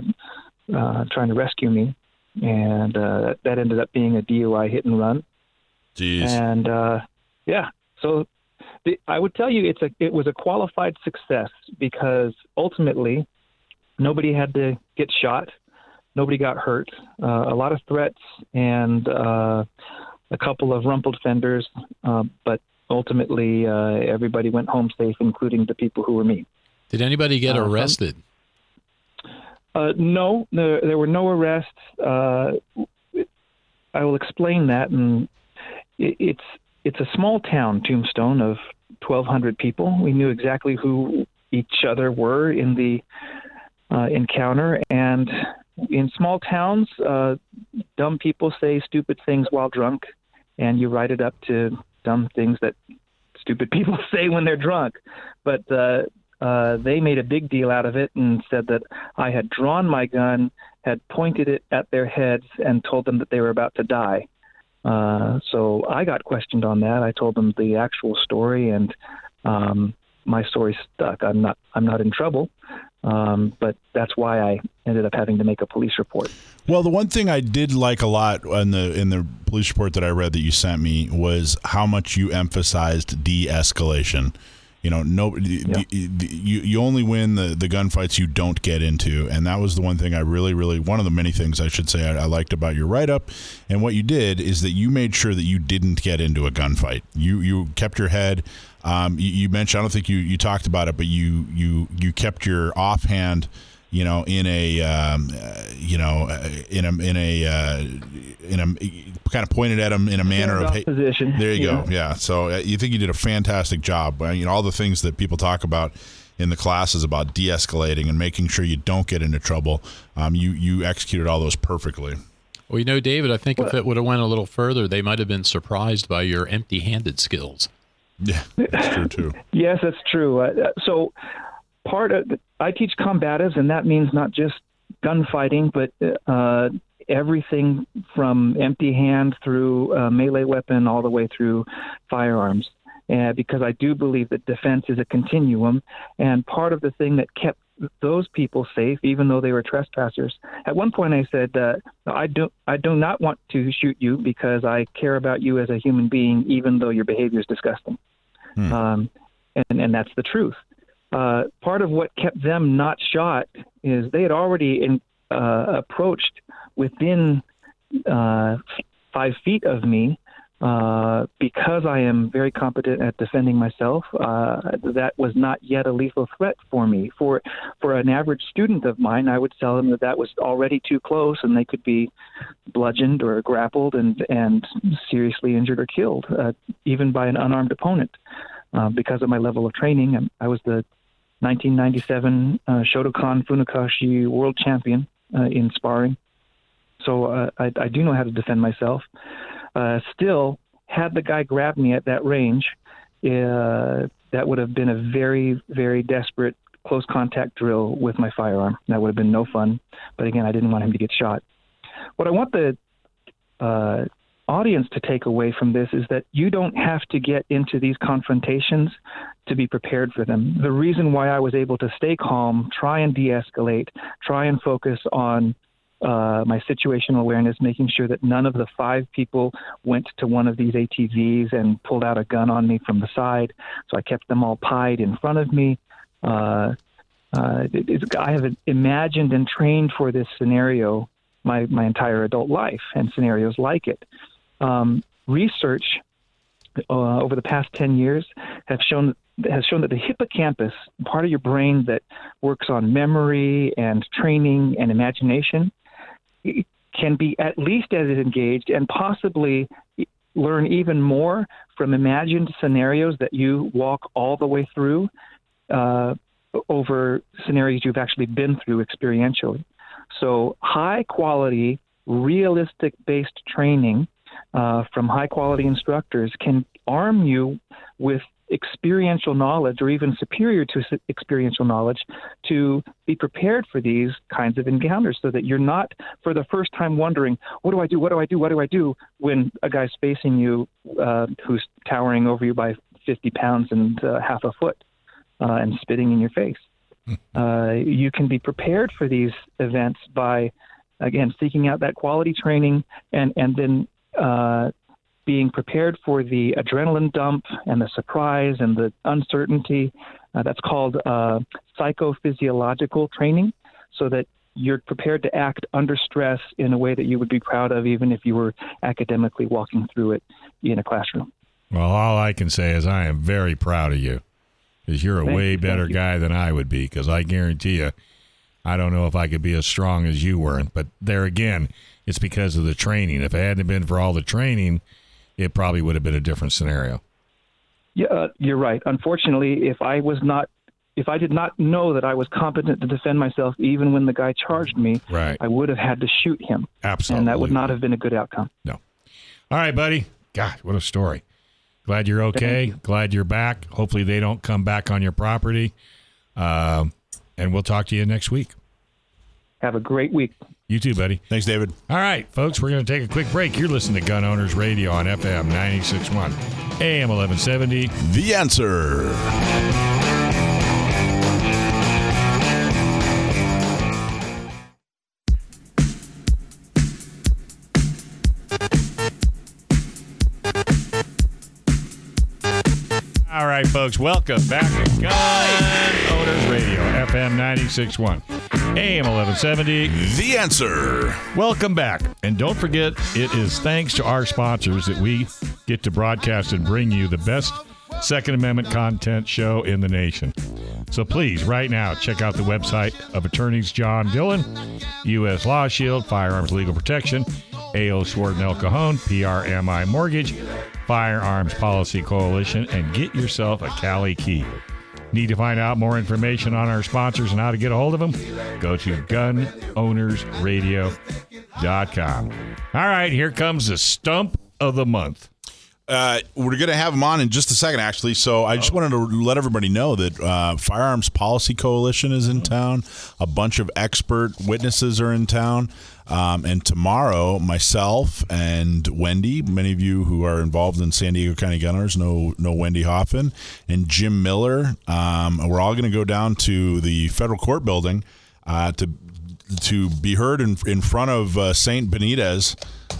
I: uh, trying to rescue me. And uh, that, that ended up being a DUI hit and run.
C: Jeez.
I: And uh, yeah, so the, I would tell you it's a it was a qualified success because ultimately nobody had to get shot, nobody got hurt. Uh, a lot of threats and uh, a couple of rumpled fenders, uh, but ultimately uh, everybody went home safe, including the people who were me.
D: Did anybody get
I: Uh,
D: arrested?
I: Uh, no, there, there were no arrests. Uh, I will explain that, and it, it's it's a small town, Tombstone, of 1,200 people. We knew exactly who each other were in the uh, encounter, and in small towns, uh, dumb people say stupid things while drunk, and you write it up to dumb things that stupid <laughs> people say when they're drunk. But uh, uh, they made a big deal out of it and said that I had drawn my gun, had pointed it at their heads, and told them that they were about to die. Uh, so I got questioned on that. I told them the actual story, and um, my story stuck. I'm not. I'm not in trouble, um, but that's why I ended up having to make a police report.
C: Well, the one thing I did like a lot in the in the police report that I read that you sent me was how much you emphasized de-escalation. You know, no, you, you you only win the the gunfights you don't get into, and that was the one thing I really, really one of the many things I should say I, I liked about your write up, and what you did is that you made sure that you didn't get into a gunfight. You you kept your head. Um, you, you mentioned I don't think you you talked about it, but you you you kept your offhand you know, in a, um, uh, you know, uh, in a, in a, uh, in a, kind of pointed at him in a manner of, hey,
I: position.
C: there you
I: Yeah.
C: go, yeah. So uh, you think you did a fantastic job. Uh, you know, all the things that people talk about in the classes about de-escalating and making sure you don't get into trouble. Um, you you executed all those perfectly.
D: Well, you know, David, I think if it would have went a little further, they might have been surprised by your empty-handed skills.
C: Yeah, that's true too. <laughs>
I: Yes, that's true. Uh, so part of I teach combatives, and that means not just gunfighting, but uh, everything from empty hand through uh, melee weapon all the way through firearms. Uh, because I do believe that defense is a continuum, and part of the thing that kept those people safe, even though they were trespassers. At one point, I said, uh, "I do, I do not want to shoot you because I care about you as a human being, even though your behavior is disgusting." Um, and, and that's the truth. Uh, part of what kept them not shot is they had already in, uh, approached within uh, five feet of me. Uh, because I am very competent at defending myself, uh, that was not yet a lethal threat for me. For for an average student of mine, I would tell them that that was already too close, and they could be bludgeoned or grappled and and seriously injured or killed, uh, even by an unarmed opponent. Uh, because of my level of training, I'm- I was the 1997 uh, Shotokan Funakoshi World Champion uh, in sparring. So uh, I, I do know how to defend myself. Uh, still, had the guy grabbed me at that range, uh, that would have been a very, very desperate close contact drill with my firearm. That would have been no fun. But again, I didn't want him to get shot. What I want the uh, audience to take away from this is that you don't have to get into these confrontations to be prepared for them. The reason why I was able to stay calm, try and de escalate, try and focus on uh, my situational awareness, making sure that none of the five people went to one of these ATVs and pulled out a gun on me from the side. So I kept them all pied in front of me. Uh, uh, it, I have imagined and trained for this scenario my, my entire adult life and scenarios like it. Um, research uh, over the past 10 years have shown has shown that the hippocampus, part of your brain that works on memory and training and imagination, can be at least as engaged and possibly learn even more from imagined scenarios that you walk all the way through uh, over scenarios you've actually been through experientially. So, high quality realistic based training uh, from high quality instructors can arm you with experiential knowledge or even superior to experiential knowledge to be prepared for these kinds of encounters so that you're not for the first time wondering what do i do? What do i do? What do i do? when a guy's facing you uh, who's towering over you by 50 pounds and uh, half a foot uh, and spitting in your face. Uh, you can be prepared for these events by again seeking out that quality training and and then uh, being prepared for the adrenaline dump and the surprise and the uncertainty. Uh, that's called uh, psychophysiological training, so that you're prepared to act under stress in a way that you would be proud of, even if you were academically walking through it in a classroom.
B: Well, all I can say is I am very proud of you because you're a
I: Thank
B: way
I: you,
B: better guy than I would be because I guarantee you, I don't know if I could be as strong as you were. But there again, it's because of the training. If it hadn't been for all the training, it probably would have been a different scenario.
I: Yeah, uh, you're right. Unfortunately, if I was not, if I did not know that I was competent to defend myself, even when the guy charged me,
B: Right.
I: I would have had to shoot him,
B: Absolutely.
I: and that would not have been a good outcome.
B: No. All right, buddy. God, what a story. Glad you're okay. Glad you're back. Hopefully they don't come back on your property. Um, and we'll talk to you next week.
I: Have a great week.
B: You too, buddy.
C: Thanks, David.
B: All right, folks, we're going to take a quick break. You're listening to Gun Owners Radio on FM 96.1, AM 1170.
C: The answer.
B: All right, folks, welcome back to Gun Owners Radio, FM 96.1, AM 1170.
C: The answer.
B: Welcome back. And don't forget, it is thanks to our sponsors that we get to broadcast and bring you the best Second Amendment content show in the nation. So please, right now, check out the website of attorneys John Dillon, U.S. Law Shield, Firearms Legal Protection, A.O. Sword and El Cajon, PRMI Mortgage, Firearms Policy Coalition, and get yourself a Kali Key. Need to find out more information on our sponsors and how to get a hold of them? Go to gunownersradio.com. All right, here comes the stump of the month.
C: Uh, we're going to have him on in just a second, actually. So I just wanted to let everybody know that uh, Firearms Policy Coalition is in town. A bunch of expert witnesses are in town. Um, and tomorrow, myself and Wendy, many of you who are involved in San Diego County Gunners know know Wendy Hoffman and Jim Miller. Um, we're all going to go down to the federal court building uh, to to be heard in, in front of uh, Saint Benitez,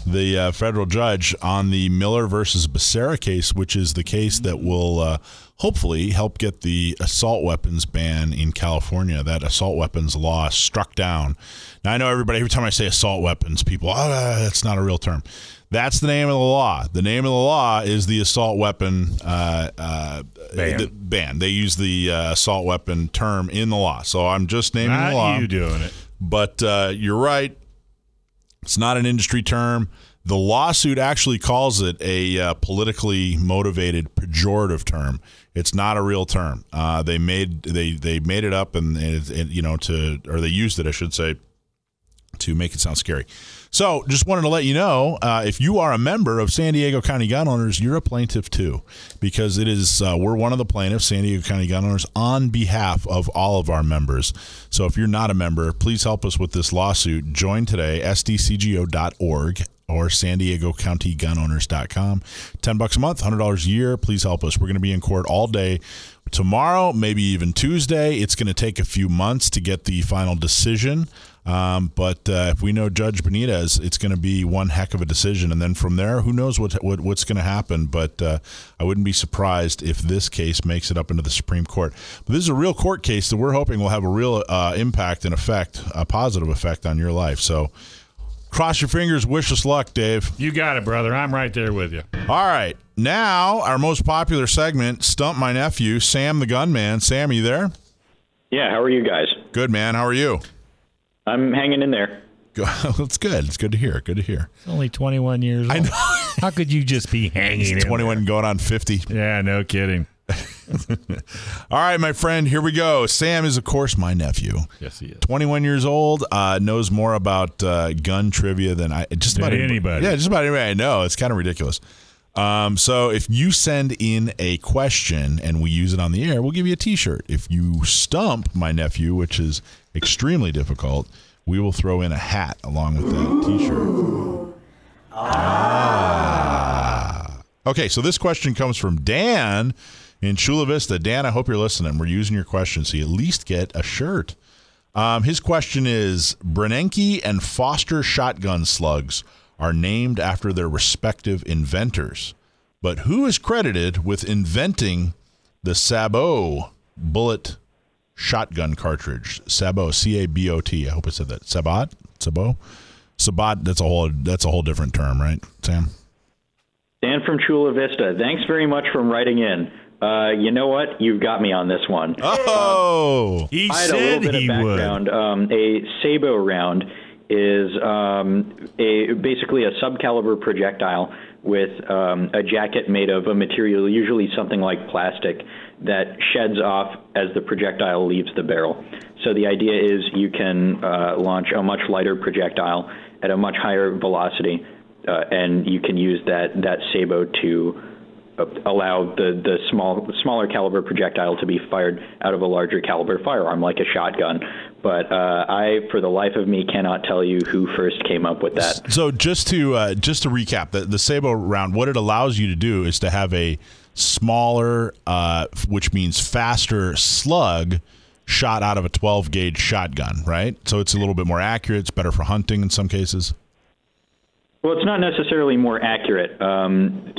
C: the uh, federal judge, on the Miller versus Becerra case, which is the case that will uh, hopefully help get the assault weapons ban in California. That assault weapons law struck down. Now I know everybody. Every time I say assault weapons, people, oh, that's not a real term. That's the name of the law. The name of the law is the assault weapon uh, uh,
B: Ban.
C: the ban. They use the uh, assault weapon term in the law. So I'm just naming the law.
B: Not you doing it.
C: But uh, you're right. It's not an industry term. The lawsuit actually calls it a uh, politically motivated pejorative term. It's not a real term. Uh, they made they they made it up and, and, and you know to or they used it, I should say, to make it sound scary. So, just wanted to let you know uh, if you are a member of San Diego County Gun Owners, you're a plaintiff too, because it is uh, we're one of the plaintiffs, San Diego County Gun Owners, on behalf of all of our members. So, if you're not a member, please help us with this lawsuit. Join today, sdcgo.org or San Diego County Gunowners.com. 10 bucks a month, $100 a year. Please help us. We're going to be in court all day tomorrow, maybe even Tuesday. It's going to take a few months to get the final decision. Um, but uh, if we know Judge Benitez, it's going to be one heck of a decision. And then from there, who knows what, what what's going to happen? But uh, I wouldn't be surprised if this case makes it up into the Supreme Court. But this is a real court case that we're hoping will have a real uh, impact and effect, a positive effect on your life. So cross your fingers, wish us luck, Dave.
B: You got it, brother. I'm right there with you.
C: All right. Now, our most popular segment, Stump My Nephew, Sam the Gunman. Sam, you there?
J: Yeah, how are you guys?
C: Good, man. How are you?
J: I'm hanging in there.
C: Good. That's <laughs> good. It's good to hear. Good to hear.
B: It's only 21 years old.
C: I know.
B: How could you just be <laughs> hanging
C: He's
B: in
C: 21 going on 50.
B: Yeah, no kidding. <laughs>
C: All right, my friend, here we go. Sam is, of course, my nephew.
B: Yes, he is.
C: 21 years old, uh, knows more about uh, gun trivia than I just
B: Than
C: about
B: anybody.
C: Yeah, just about anybody I know. It's kind of ridiculous. Um, so if you send in a question and we use it on the air, we'll give you a T-shirt. If you stump my nephew, which is extremely difficult, we will throw in a hat along with that T-shirt. Ah. Okay, so this question comes from Dan in Chula Vista. Dan, I hope you're listening. We're using your question, so you at least get a shirt. Um, his question is Brenneke and Foster shotgun slugs are named after their respective inventors. But who is credited with inventing the Sabot bullet shotgun cartridge? Sabot, C A B O T. I hope I said that. Sabot? Sabot? Sabot, that's a whole that's a whole different term, right, Sam?
J: Dan from Chula Vista, thanks very much for writing in. Uh, you know what? You've got me on this one.
C: Oh,
B: He
J: I had a little
B: said
J: bit
B: he
J: of
B: would.
J: background. Um, a Sabot round is um, a basically a subcaliber projectile with um, a jacket made of a material, usually something like plastic, that sheds off as the projectile leaves the barrel. So the idea is you can uh, launch a much lighter projectile at a much higher velocity, uh, and you can use that that Sabot to uh, allow the the small smaller caliber projectile to be fired out of a larger caliber firearm like a shotgun. But uh, I, for the life of me, cannot tell you who first came up with that.
C: So just to uh, just to recap, the the Sabot round, what it allows you to do is to have a smaller, uh, which means faster slug shot out of a 12 gauge shotgun, right? So it's a little bit more accurate. It's better for hunting in some cases.
J: Well, it's not necessarily more accurate. Um,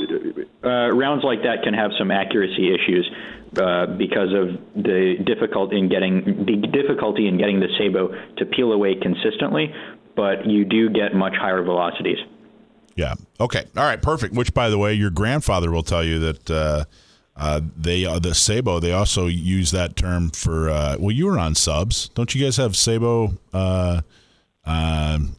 J: uh, rounds like that can have some accuracy issues uh, because of the difficult in getting the difficulty in getting the Sabot to peel away consistently. But you do get much higher velocities.
C: Yeah. Okay. All right. Perfect. Which, by the way, your grandfather will tell you that uh, uh, they uh, the Sabot. They also use that term for. Uh, well, you were on subs, don't you guys have Sabot? Uh, um,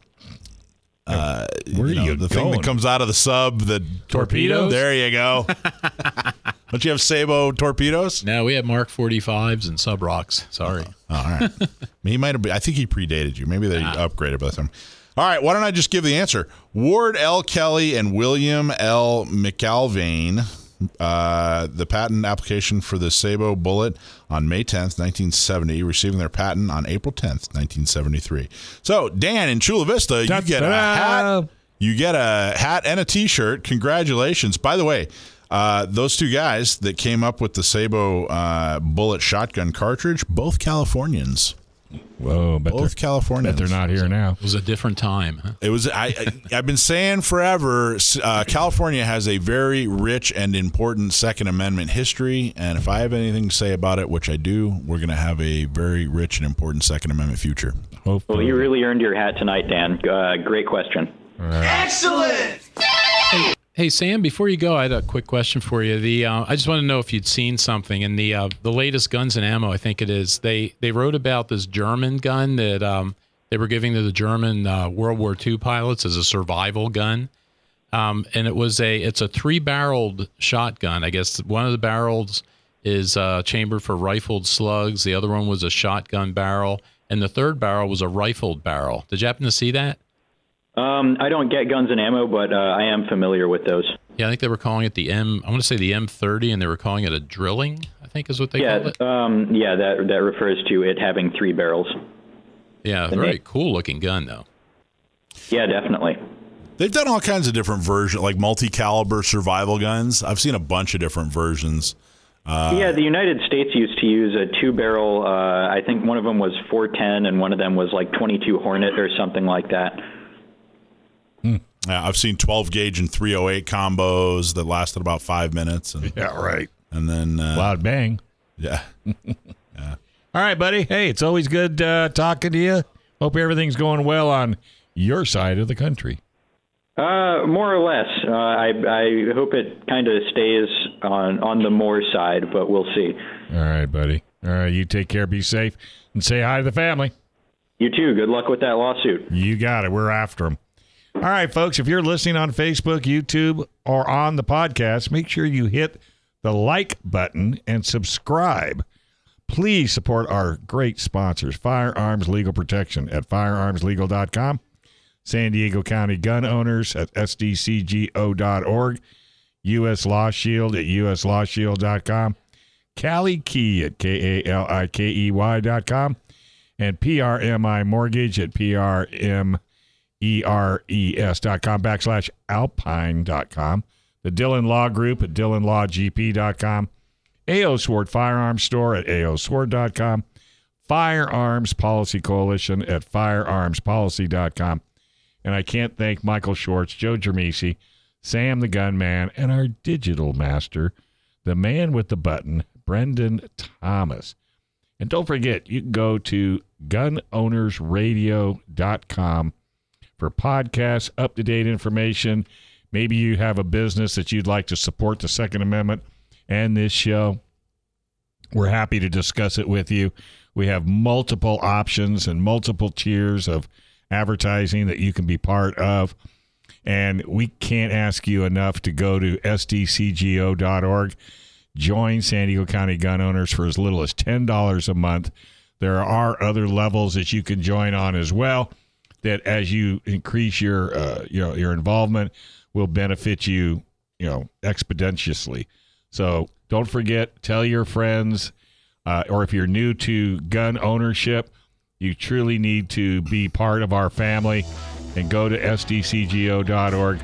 C: uh,
B: Where
C: you know,
B: you
C: the thing that comes out of the sub, the
D: Torpedoes?
C: There you go. <laughs> don't you have Sabot torpedoes?
D: No, we have Mark 45s and SUBROCs. Sorry.
C: Oh, all right. <laughs> he might have been. I think he predated you. Maybe they upgraded by the time. All right. Why don't I just give the answer? Ward L. Kelly and William L. McAlvain. Uh, the patent application for the Sabot bullet on May 10th, 1970, receiving their patent on April 10th, 1973. So, Dan in Chula Vista, you get a hat. You get a hat and a T-shirt. Congratulations! By the way, uh, those two guys that came up with the Sabot uh, bullet shotgun cartridge, both Californians.
B: Whoa, bet
C: Both
B: they're,
C: Californians.
B: bet they're not here now.
D: It was a different time. Huh?
C: It was. I, I I've been saying forever. Uh, California has a very rich and important Second Amendment history, and if I have anything to say about it, which I do, we're going to have a very rich and important Second Amendment future.
J: Well, you really earned your hat tonight, Dan. Uh, great question.
D: Hey Sam, before you go, I had a quick question for you. The uh, I just want to know if you'd seen something in the uh, the latest Guns and Ammo. I think it is. They they wrote about this German gun that um, they were giving to the German uh, World War II pilots as a survival gun, um, and it was a it's a three barreled shotgun. I guess one of the barrels is uh, chambered for rifled slugs. The other one was a shotgun barrel, and the third barrel was a rifled barrel. Did you happen to see that?
J: Um, I don't get guns and ammo, but uh, I am familiar with those.
D: Yeah, I think they were calling it the M. I want to say the M30, and they were calling it a drilling. I think is what they
J: yeah,
D: called it.
J: um, yeah, that that refers to it having three barrels.
D: Yeah,
J: the
D: very
J: name.
D: cool looking gun though.
J: Yeah, definitely.
C: They've done all kinds of different versions, like multi-caliber survival guns. I've seen a bunch of different versions. Uh,
J: yeah, the United States used to use a two-barrel. Uh, I think one of them was 410, and one of them was like 22 Hornet or something like that.
C: Yeah, I've seen 12 gauge and 308 combos that lasted about five minutes, and
B: Yeah, right.
C: and then uh,
B: Loud bang. <laughs>
C: yeah,
B: All right, buddy. Hey, it's always good uh, talking to you. Hope everything's going well on your side of the country.
J: Uh, more or less. Uh, I I hope it kind of stays on on the more side, but we'll see.
B: All right, buddy. All right, you take care, be safe, and say hi to the family.
J: You too. Good luck with that lawsuit.
B: You got it. We're after them. All right, folks, if you're listening on Facebook, YouTube, or on the podcast, make sure you hit the like button and subscribe. Please support our great sponsors, Firearms Legal Protection at firearmslegal.com, San Diego County Gun Owners at sdcgo.org, U.S. Law Shield at uslawshield.com, Kali Key at K-A-L-I-K-E-Y dot com, and PRMI Mortgage at PRMERES dot com backslash alpine dot com, the Dillon Law Group at DillonLawGP.com, AO Sword Firearms Store at AOSword.com, Firearms Policy Coalition at FirearmsPolicy.com. And I can't thank Michael Schwartz, Joe Germisi, Sam the Gunman, and our digital master, the man with the button, Brendan Thomas. And don't forget, you can go to gunownersradio.com for podcasts, up to date information. Maybe you have a business that you'd like to support the Second Amendment and this show. We're happy to discuss it with you. We have multiple options and multiple tiers of advertising that you can be part of. And we can't ask you enough to go to sdcgo.org. Join San Diego County gun owners for as little as $10 a month. There are other levels that you can join on as well that as you increase your uh, you know your involvement will benefit you you know expeditiously. So don't forget tell your friends uh, or if you're new to gun ownership you truly need to be part of our family and go to sdcgo.org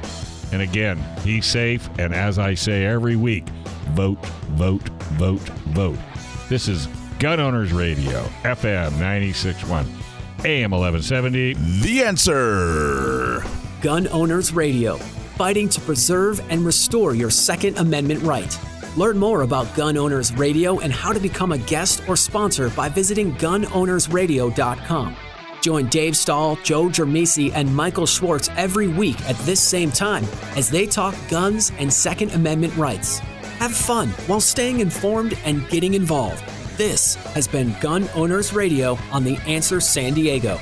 B: and again be safe and as i say every week vote vote vote vote. This is gun owners radio fm 961 AM 1170.
C: The answer.
A: Gun Owners Radio, fighting to preserve and restore your Second Amendment right. Learn more about Gun Owners Radio and how to become a guest or sponsor by visiting gunownersradio.com. Join Dave Stahl, Joe Germisi, and Michael Schwartz every week at this same time as they talk guns and Second Amendment rights. Have fun while staying informed and getting involved. This has been Gun Owners Radio on The Answer San Diego.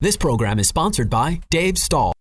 A: This program is sponsored by Dave Stahl.